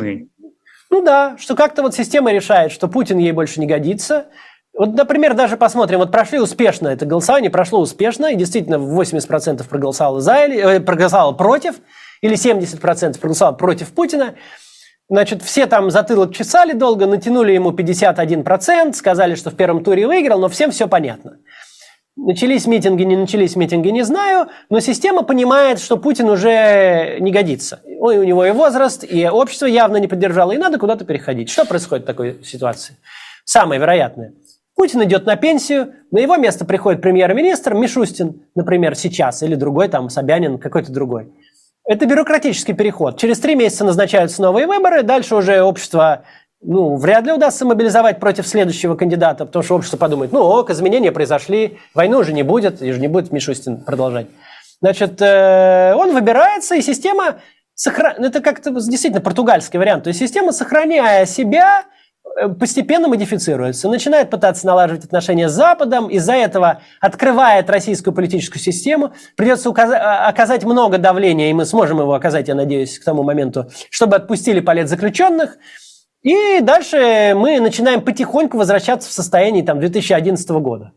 Ну да, что как-то вот система решает, что Путин ей больше не годится. Вот, например, даже посмотрим, вот прошли успешно это голосование, прошло успешно, и действительно 80% проголосовало, за, или, э, проголосовало против, или 70% проголосовало против Путина. Значит, все там затылок чесали долго, натянули ему 51%, сказали, что в первом туре выиграл, но всем все понятно. Начались митинги, не начались митинги, не знаю, но система понимает, что Путин уже не годится. Ой, у него и возраст, и общество явно не поддержало, и надо куда-то переходить. Что происходит в такой ситуации? Самое вероятное. Путин идет на пенсию, на его место приходит премьер-министр Мишустин, например, сейчас, или другой, там, Собянин, какой-то другой. Это бюрократический переход. Через три месяца назначаются новые выборы, дальше уже общество ну, вряд ли удастся мобилизовать против следующего кандидата, потому что общество подумает, ну ок, изменения произошли, войны уже не будет, и же не будет Мишустин продолжать. Значит, э, он выбирается, и система, сохран... это как-то действительно португальский вариант, то есть система, сохраняя себя, постепенно модифицируется, начинает пытаться налаживать отношения с Западом, из-за этого открывает российскую политическую систему, придется. А, оказать много давления, и мы сможем его оказать, я надеюсь, к тому моменту, чтобы отпустили политзаключенных, заключенных, и дальше мы начинаем потихоньку возвращаться в состояние там, 2011 года.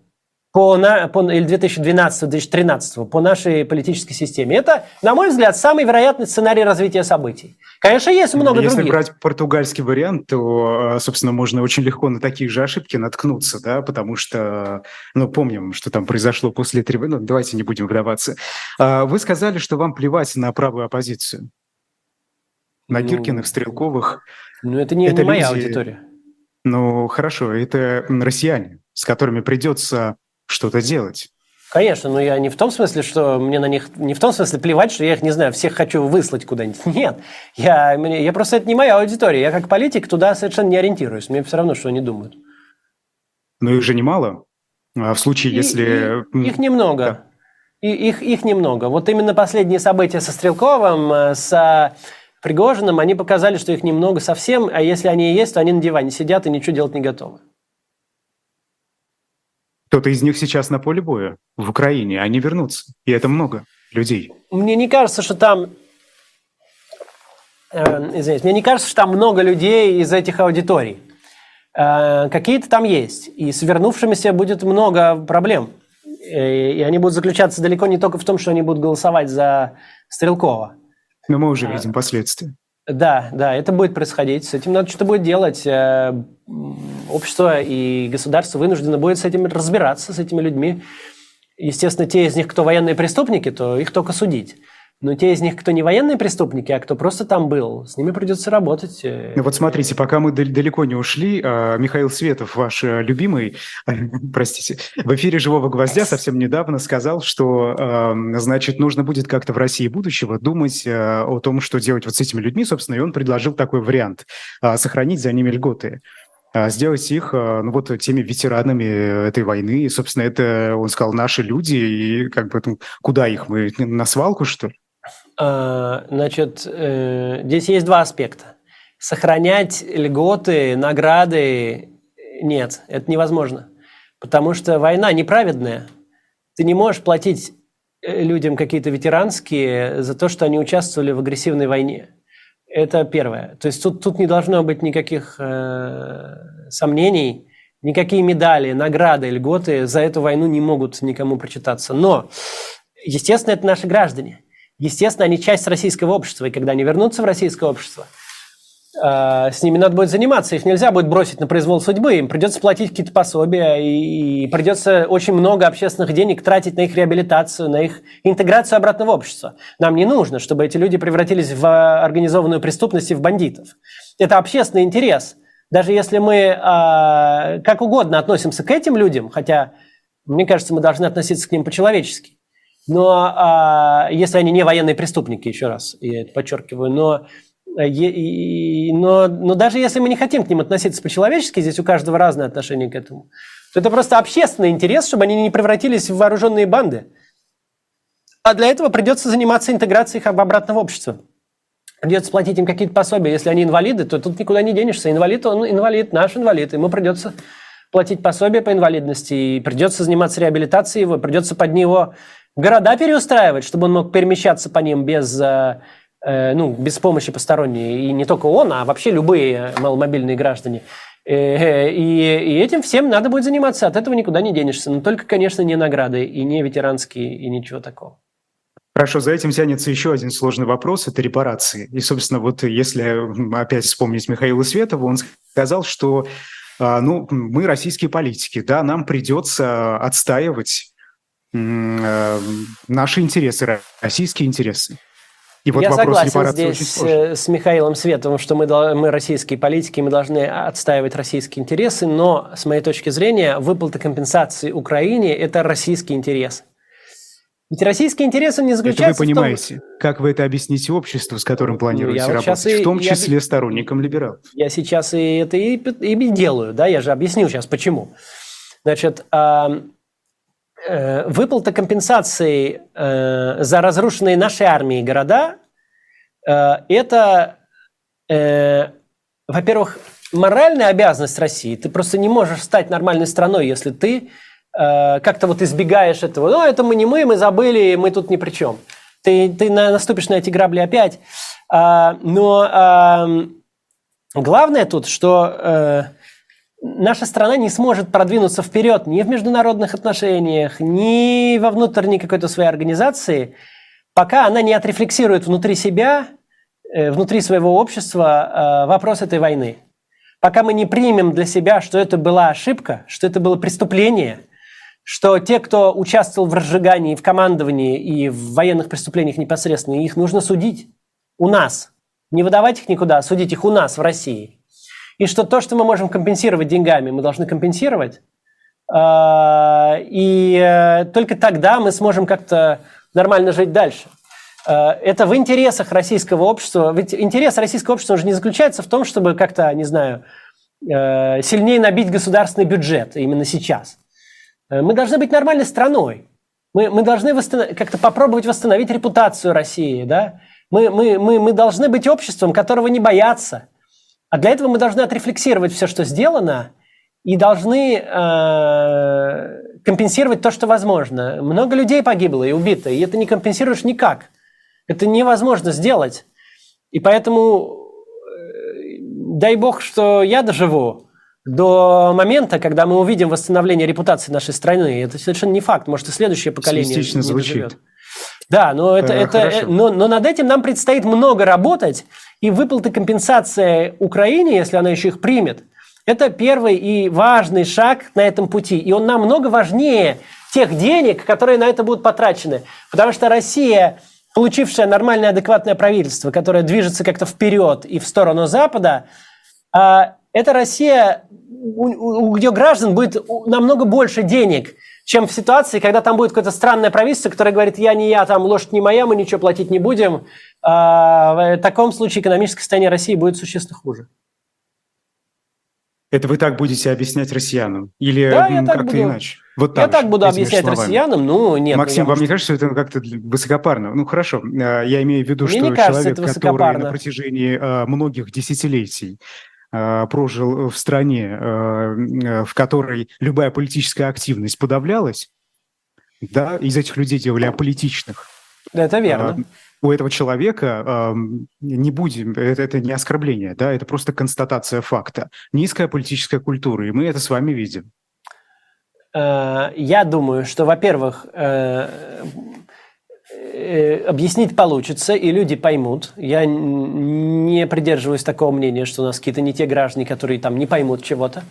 По, на, по, или 2012-2013 по нашей политической системе. Это, на мой взгляд, самый вероятный сценарий развития событий. Конечно, есть много Если других. Если брать португальский вариант, то, э, собственно, можно очень легко на такие же ошибки наткнуться, да, потому что, ну, помним, что там произошло после три... Ну, давайте не будем вдаваться. А, вы сказали, что вам плевать на правую оппозицию. На ну, Гиркиных, Стрелковых. Ну, это не, это не моя аудитория. Ну, хорошо, это россияне, с которыми придется что-то делать. Конечно, но я не в том смысле, что мне на них... Не в том смысле плевать, что я их, не знаю, всех хочу выслать куда-нибудь. Нет. Я, я просто... Это не моя аудитория. Я как политик туда совершенно не ориентируюсь. Мне все равно, что они думают. Но их же немало. А в случае, если... И, их немного. Да. И, их, их немного. Вот именно последние события со Стрелковым, э, с Пригожиным, они показали, что их немного совсем, а если они и есть, то они на диване сидят и ничего делать не готовы. Кто-то из них сейчас на поле боя в Украине, они вернутся. И это много людей. Мне не кажется, что там... Э, извините, мне не кажется, что там много людей из этих аудиторий. Э, какие-то там есть. И с вернувшимися будет много проблем. Э, и они будут заключаться далеко не только в том, что они будут голосовать за Стрелкова. Но мы уже видим последствия. Да, да, это будет происходить. С этим надо что-то будет делать. Э, общество и государство вынуждено будет с этим разбираться, с этими людьми. Естественно, те из них, кто военные преступники, то их только судить. Но те из них, кто не военные преступники, а кто просто там был, с ними придется работать. Э. Ну вот смотрите, пока мы далеко не ушли, а, Михаил Светов, ваш э, любимый, простите, в эфире «Живого гвоздя» совсем недавно сказал, что, значит, нужно будет как-то в России будущего думать э, о том, что делать вот с этими людьми, собственно, и он предложил такой вариант – сохранить за ними льготы сделать их, ну вот, теми ветеранами этой войны. И, собственно, это, он сказал, наши люди, и как бы, ну, куда их, мы на свалку, что ли? А, значит, э, здесь есть два аспекта. Сохранять льготы, награды нет, это невозможно. Потому что война неправедная. Ты не можешь платить э, людям какие-то ветеранские за то, что они участвовали в агрессивной войне. Это первое. То есть тут, тут не должно быть никаких э, сомнений, никакие медали, награды, льготы за эту войну не могут никому прочитаться. Но, естественно, это наши граждане. Естественно, они часть российского общества, и когда они вернутся в российское общество, э, с ними надо будет заниматься, их нельзя будет бросить на произвол судьбы, им придется платить какие-то пособия, и придется очень много общественных денег тратить на их реабилитацию, на их интеграцию обратно в общество. Нам не нужно, чтобы эти люди превратились в организованную преступность и в бандитов. Это общественный интерес. Даже если мы э, как угодно относимся к этим людям, хотя, мне кажется, мы должны относиться к ним по-человечески, но а, если они не военные преступники, еще раз, я это подчеркиваю, но, и, но, но даже если мы не хотим к ним относиться по-человечески, здесь у каждого разное отношение к этому, то это просто общественный интерес, чтобы они не превратились в вооруженные банды. А для этого придется заниматься интеграцией их обратно в общество. Придется платить им какие-то пособия. Если они инвалиды, то тут никуда не денешься. Инвалид, он инвалид, наш инвалид. Ему придется платить пособие по инвалидности, и придется заниматься реабилитацией его, придется под него города переустраивать, чтобы он мог перемещаться по ним без, э, э, ну, без помощи посторонней. И не только он, а вообще любые маломобильные граждане. Э, и, и этим всем надо будет заниматься. От этого никуда не денешься. Но только, конечно, не награды, и не ветеранские, и ничего такого. Хорошо, за этим тянется еще один сложный вопрос – это репарации. И, собственно, вот если опять вспомнить Михаила Светова, он сказал, что ну, мы российские политики, да, нам придется отстаивать наши интересы, российские интересы. И вот Я согласен здесь э, с Михаилом Световым, что мы, мы российские политики, мы должны отстаивать российские интересы, но, с моей точки зрения, выплата компенсации Украине – это российский интерес. Ведь российские интересы не заключаются это вы понимаете, в том... как вы это объясните обществу, с которым ну, планируете ну, работать, в том числе я... сторонникам либералов? Я сейчас и это и, и делаю, да, я же объясню сейчас почему. Значит, Э, выплата компенсации э, за разрушенные нашей армией города э, – это, во-первых, моральная обязанность России. Ты просто не можешь стать нормальной страной, если ты как-то вот избегаешь этого. Ну, это мы не мы, мы забыли, мы тут ни при чем. Ты, ты наступишь на эти грабли опять. А, но главное тут, что наша страна не сможет продвинуться вперед ни в международных отношениях, ни во внутренней какой-то своей организации, пока она не отрефлексирует внутри себя, э, внутри своего общества э, вопрос этой войны. Пока мы не примем для себя, что это была ошибка, что это было преступление, что те, кто участвовал в разжигании, в командовании и в военных преступлениях непосредственно, их нужно судить у нас. Не выдавать их никуда, а судить их у нас, в России – и что то, что мы можем компенсировать деньгами, мы должны компенсировать. А, и э, только тогда мы сможем как-то нормально жить дальше. А, это в интересах российского общества. Ведь интерес российского общества уже не заключается в том, чтобы как-то, не знаю, э, сильнее набить государственный бюджет именно сейчас. Э, мы должны быть нормальной страной. Мы, мы должны как-то попробовать восстановить репутацию России. Да? Мы, мы, мы, мы должны быть обществом, которого не боятся, а для этого мы должны отрефлексировать все, что сделано, и должны э, компенсировать то, что возможно. Много людей погибло и убито, и это не компенсируешь никак. Это невозможно сделать. И поэтому э, дай бог, что я доживу до момента, когда мы увидим восстановление репутации нашей страны. Это совершенно не факт. Может, и следующее поколение не звучит. доживет. Да, но, это, э, это, э, но, но над этим нам предстоит много работать. И выплаты компенсации Украине, если она еще их примет, это первый и важный шаг на этом пути. И он намного важнее тех денег, которые на это будут потрачены. Потому что Россия, получившая нормальное, адекватное правительство, которое движется как-то вперед и в сторону Запада, а, это Россия, у где граждан будет намного больше денег – чем в ситуации, когда там будет какое-то странное правительство, которое говорит, я не я, там лошадь не моя, мы ничего платить не будем. А в таком случае экономическое состояние России будет существенно хуже. Это вы так будете объяснять россиянам? Или да, как-то буду. иначе? Вот так я же, так буду объяснять словами. россиянам, ну нет. Максим, ну, вам может... не кажется, что это как-то высокопарно? Ну хорошо, а, я имею в виду, Мне что человек, который на протяжении а, многих десятилетий прожил в стране, э, в которой любая политическая активность подавлялась, да, из этих людей делали аполитичных. Это верно. У этого человека не будем, это, это не оскорбление, да, это просто констатация факта. Низкая политическая культура, и мы это с вами видим. Э, я думаю, что, во-первых, Э, объяснить получится, и люди поймут. Я не придерживаюсь такого мнения, что у нас какие-то не те граждане, которые там не поймут чего-то.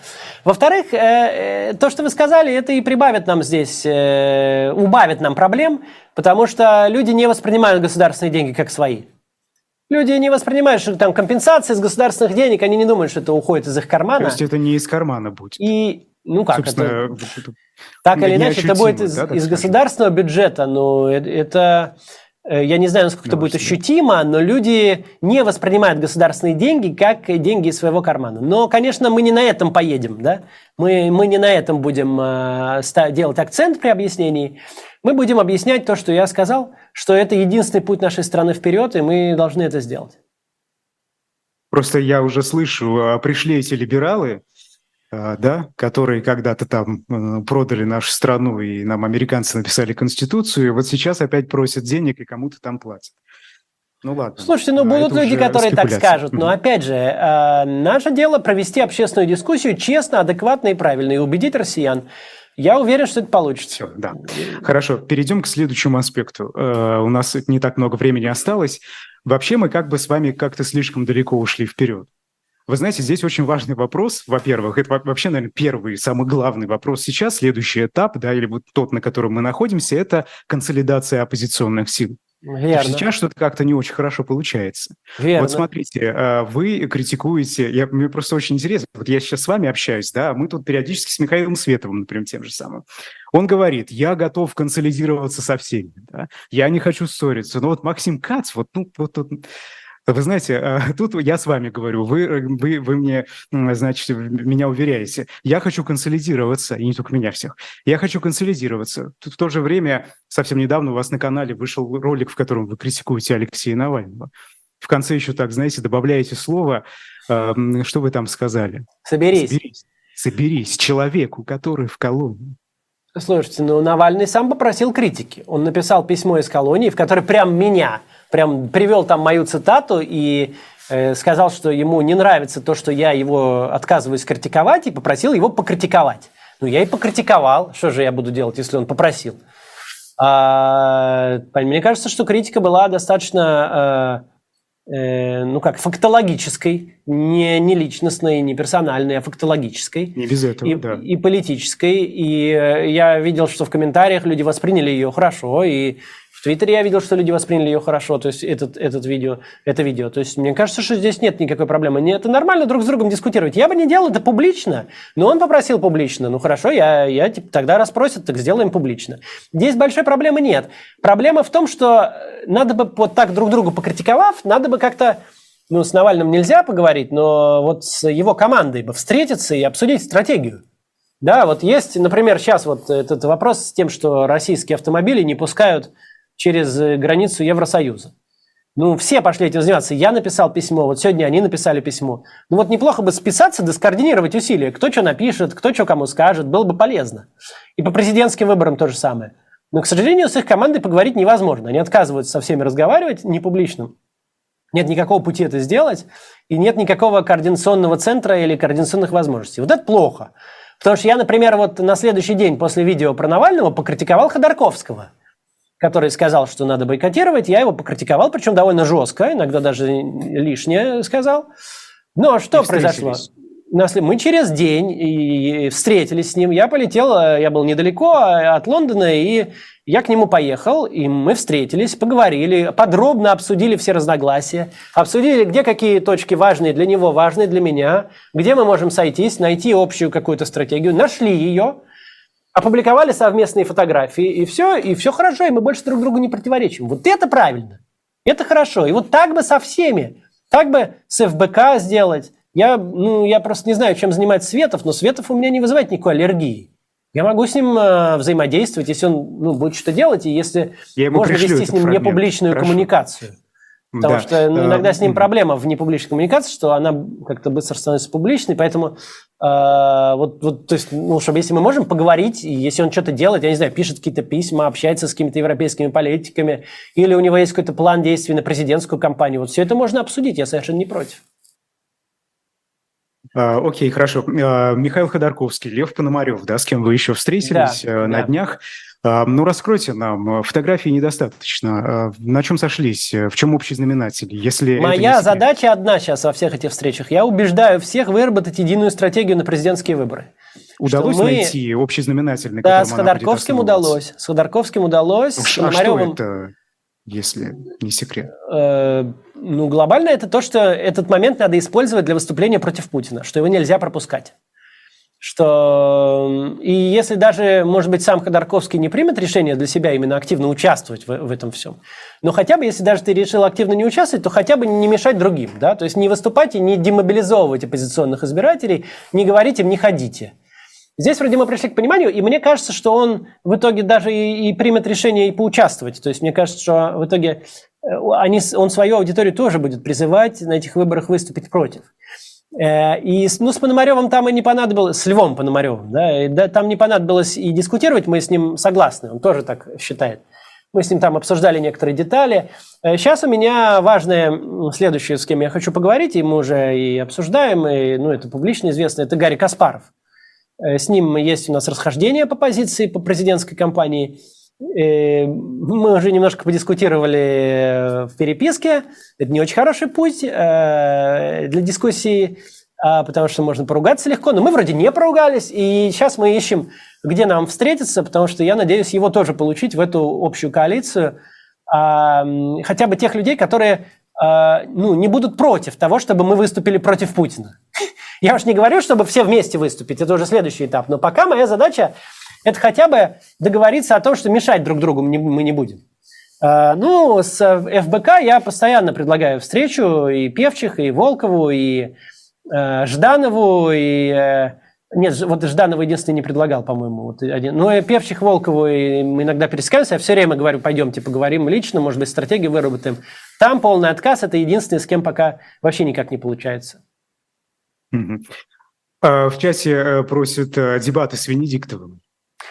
Во-вторых, э, э, то, что вы сказали, это и прибавит нам здесь, убавит нам проблем, потому что люди не воспринимают государственные деньги как свои. Люди не воспринимают, что там компенсации из государственных денег, они не думают, что это уходит из их кармана. То есть это не из кармана будет. И ну как это? Так или иначе, это будет из, да, из государственного бюджета, но это, э, я не знаю, насколько это будет ощутимо, но люди не воспринимают государственные деньги как деньги из своего кармана. Но, конечно, мы не на этом поедем, да? Мы, мы не на этом будем э, делать акцент при объяснении. Мы будем объяснять то, что я сказал, что это единственный путь нашей страны вперед, и мы должны это сделать. Просто я уже слышу, а пришли эти либералы, да, которые когда-то там продали нашу страну, и нам американцы написали Конституцию, и вот сейчас опять просят денег и кому-то там платят. Ну ладно. Слушайте, ну а, будут люди, которые так скажут. Но опять же, э, наше дело провести общественную дискуссию честно, адекватно и правильно, и убедить россиян. Я уверен, что это получится. Все, да. Хорошо, перейдем к следующему аспекту. Э, у нас не так много времени осталось. Вообще мы как бы с вами как-то слишком далеко ушли вперед. Вы знаете, здесь очень важный вопрос. Во-первых, это вообще, наверное, первый, самый главный вопрос сейчас. Следующий этап, да, или вот тот, на котором мы находимся, это консолидация оппозиционных сил. Верно. Сейчас что-то как-то не очень хорошо получается. Верно. Вот смотрите, а, вы критикуете, я, мне просто очень интересно, вот я сейчас с вами общаюсь, да, мы тут периодически с Михаилом Световым, например, тем же самым. Он говорит, я готов консолидироваться со всеми, да? я не хочу ссориться. Но вот Максим Кац, вот, ну, вот, вот вы знаете, э, тут я с вами говорю, вы, э, вы, вы мне, значит, меня уверяете. Я хочу консолидироваться, и не только меня всех. Я хочу консолидироваться. Тут в то же время, совсем недавно у вас на канале вышел ролик, в котором вы критикуете Алексея Навального. В конце еще так, знаете, добавляете слово, эм, что вы там сказали? Соберись. Соберись, Соберись человеку, который в колонии. Слушайте, ну Навальный сам попросил критики. Он написал письмо из колонии, в которое прям меня – прям привел там мою цитату и э, сказал, что ему не нравится то, что я его отказываюсь критиковать, и попросил его покритиковать. Ну, я и покритиковал. Что же я буду делать, если он попросил? А, мне кажется, что критика была достаточно, э, э, ну как, фактологической, не, не личностной, не персональной, а фактологической. Не без этого, и, да. И политической. И э, я видел, что в комментариях люди восприняли ее хорошо, и Твиттере я видел, что люди восприняли ее хорошо, то есть этот, этот видео, это видео. То есть мне кажется, что здесь нет никакой проблемы. Не, это нормально друг с другом дискутировать. Я бы не делал это публично, но он попросил публично. Ну хорошо, я, я типа, тогда раз просят, так сделаем публично. Здесь большой проблемы нет. Проблема в том, что надо бы вот так друг другу покритиковав, надо бы как-то ну, с Навальным нельзя поговорить, но вот с его командой бы встретиться и обсудить стратегию. Да, вот есть, например, сейчас вот этот вопрос с тем, что российские автомобили не пускают через э, границу Евросоюза. Ну, все пошли этим заниматься. Я написал письмо, вот сегодня они написали письмо. Ну, вот неплохо бы списаться да скоординировать усилия. Кто что напишет, кто что кому скажет, было бы полезно. И по президентским выборам то же самое. Но, к сожалению, с их командой поговорить невозможно. Они отказываются со всеми разговаривать, не публично. Нет никакого пути это сделать, и нет никакого координационного центра или координационных возможностей. Вот это плохо. Потому что я, например, вот на следующий день после видео про Навального покритиковал Ходорковского – который сказал, что надо бойкотировать, я его покритиковал, причем довольно жестко, иногда даже лишнее сказал. Ну а что произошло? Мы через день и встретились с ним. Я полетел, э, я был недалеко э, от Лондона, и я к нему поехал, и мы встретились, поговорили, подробно обсудили все разногласия, обсудили, где какие точки важные для него, важные для меня, где мы можем сойтись, найти общую какую-то стратегию. Нашли ее, опубликовали совместные фотографии, и все, и все хорошо, и мы больше друг другу не противоречим. Вот это правильно. Это хорошо. И вот так бы со всеми. Так бы с ФБК сделать. Я, ну, я просто не знаю, чем занимается Светов, но Светов у меня не вызывает никакой аллергии. Я могу с ним э, взаимодействовать, если он ну, будет что-то делать, и если можно вести с ним непубличную Хорошо. коммуникацию. Потому да. что ну, иногда с ним проблема в непубличной коммуникации, что она как-то быстро становится публичной, поэтому э, вот, вот, то есть, ну, чтобы если мы можем поговорить, если он что-то делает, я не знаю, пишет какие-то письма, общается с какими-то европейскими политиками, или у него есть какой-то план действий на президентскую кампанию, вот все это можно обсудить, я совершенно не против. А, окей, хорошо. А, Михаил Ходорковский, Лев Пономарев, да, с кем вы еще встретились да, э, на да. днях. А, ну, раскройте нам. Э, фотографии недостаточно. На чем сошлись? В чем общий знаменатель? Если Моя задача одна сейчас во всех этих встречах. Я убеждаю всех выработать единую стратегию на президентские выборы. Удалось мы... найти общий знаменатель, на Да, с Ходорковским удалось. С Ходорковским удалось. Уж, с Пономаревым... А что это, если не секрет? Ну, глобально это то, что этот момент надо использовать для выступления против Путина, что его нельзя пропускать. Что и если даже, может быть, сам Ходорковский не примет решение для себя именно активно участвовать в, в этом всем, но хотя бы, если даже ты решил активно не участвовать, то хотя бы не мешать другим, да, то есть не выступать и не демобилизовывать оппозиционных избирателей, не говорить им «не ходите». Здесь вроде мы пришли к пониманию, и мне кажется, что он в итоге даже и, и примет решение и поучаствовать. То есть мне кажется, что в итоге они, он свою аудиторию тоже будет призывать на этих выборах выступить против. Э, и ну, с Пономаревым там и не понадобилось, с Львом Пономаревым, да, и, да, там не понадобилось и дискутировать, мы с ним согласны, он тоже так считает. Мы с ним там обсуждали некоторые детали. Сейчас э, у меня важное следующее, с кем я хочу поговорить, и мы уже и обсуждаем, и ну, это публично известно, это Гарри Каспаров. Э, с ним есть у нас расхождение по позиции по президентской кампании. Э, мы уже немножко подискутировали э, в переписке. Это не очень хороший путь для дискуссии, а, потому что можно поругаться легко. Но мы вроде не поругались, и сейчас мы ищем, где нам встретиться, потому что я надеюсь его тоже получить в эту общую коалицию. А, хотя бы тех людей, которые а, ну, не будут против того, чтобы мы выступили против Путина. Я уж не говорю, чтобы все вместе выступить, это уже следующий этап. Но пока моя задача – это хотя бы договориться о том, что мешать друг другу мы не будем. А, ну, с ФБК я постоянно предлагаю встречу и Певчих, и Волкову, и э, Жданову, и... Э, нет, вот Жданова единственный не предлагал, по-моему. Вот один. Но и Певчих, Волкову и мы иногда пересекаемся. Я все время говорю, пойдемте поговорим лично, может быть, стратегию выработаем. Там полный отказ – это единственный, с кем пока вообще никак не получается. А, в чате э, просят дебаты с Венедиктовым.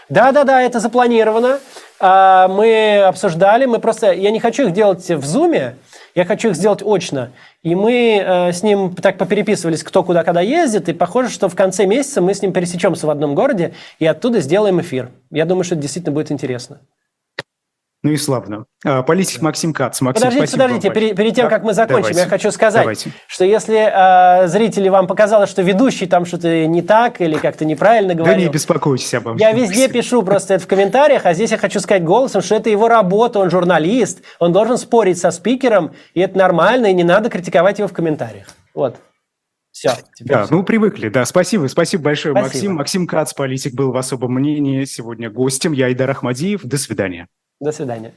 Да-да-да, это запланировано. А, мы обсуждали, мы просто... Я не хочу их делать в Зуме. Я хочу их сделать очно. И мы э, с ним так попереписывались, кто куда когда ездит, и похоже, что в конце месяца мы с ним пересечемся в одном городе и оттуда сделаем эфир. Я думаю, что это действительно будет интересно. Ну и славно. А, политик Максим Кац. Максим, подождите, подождите, перед, перед тем, да? как мы закончим, Давайте. я хочу сказать, Давайте. что если э, зрители вам показалось, что ведущий там что-то не так или как-то неправильно говорил... Да не беспокойтесь обо мне. Я везде пишу просто это в комментариях, а здесь я хочу сказать голосом, что это его работа, он журналист, он должен спорить со спикером, и это нормально, и не надо критиковать его в комментариях. Вот. Все. Да, все. ну привыкли, да. Спасибо, спасибо большое, Спасибо. Максим. Максим Кац, политик, был в особом мнении. Сегодня гостем. Я Идар Ахмадиев. До свидания. До свидания.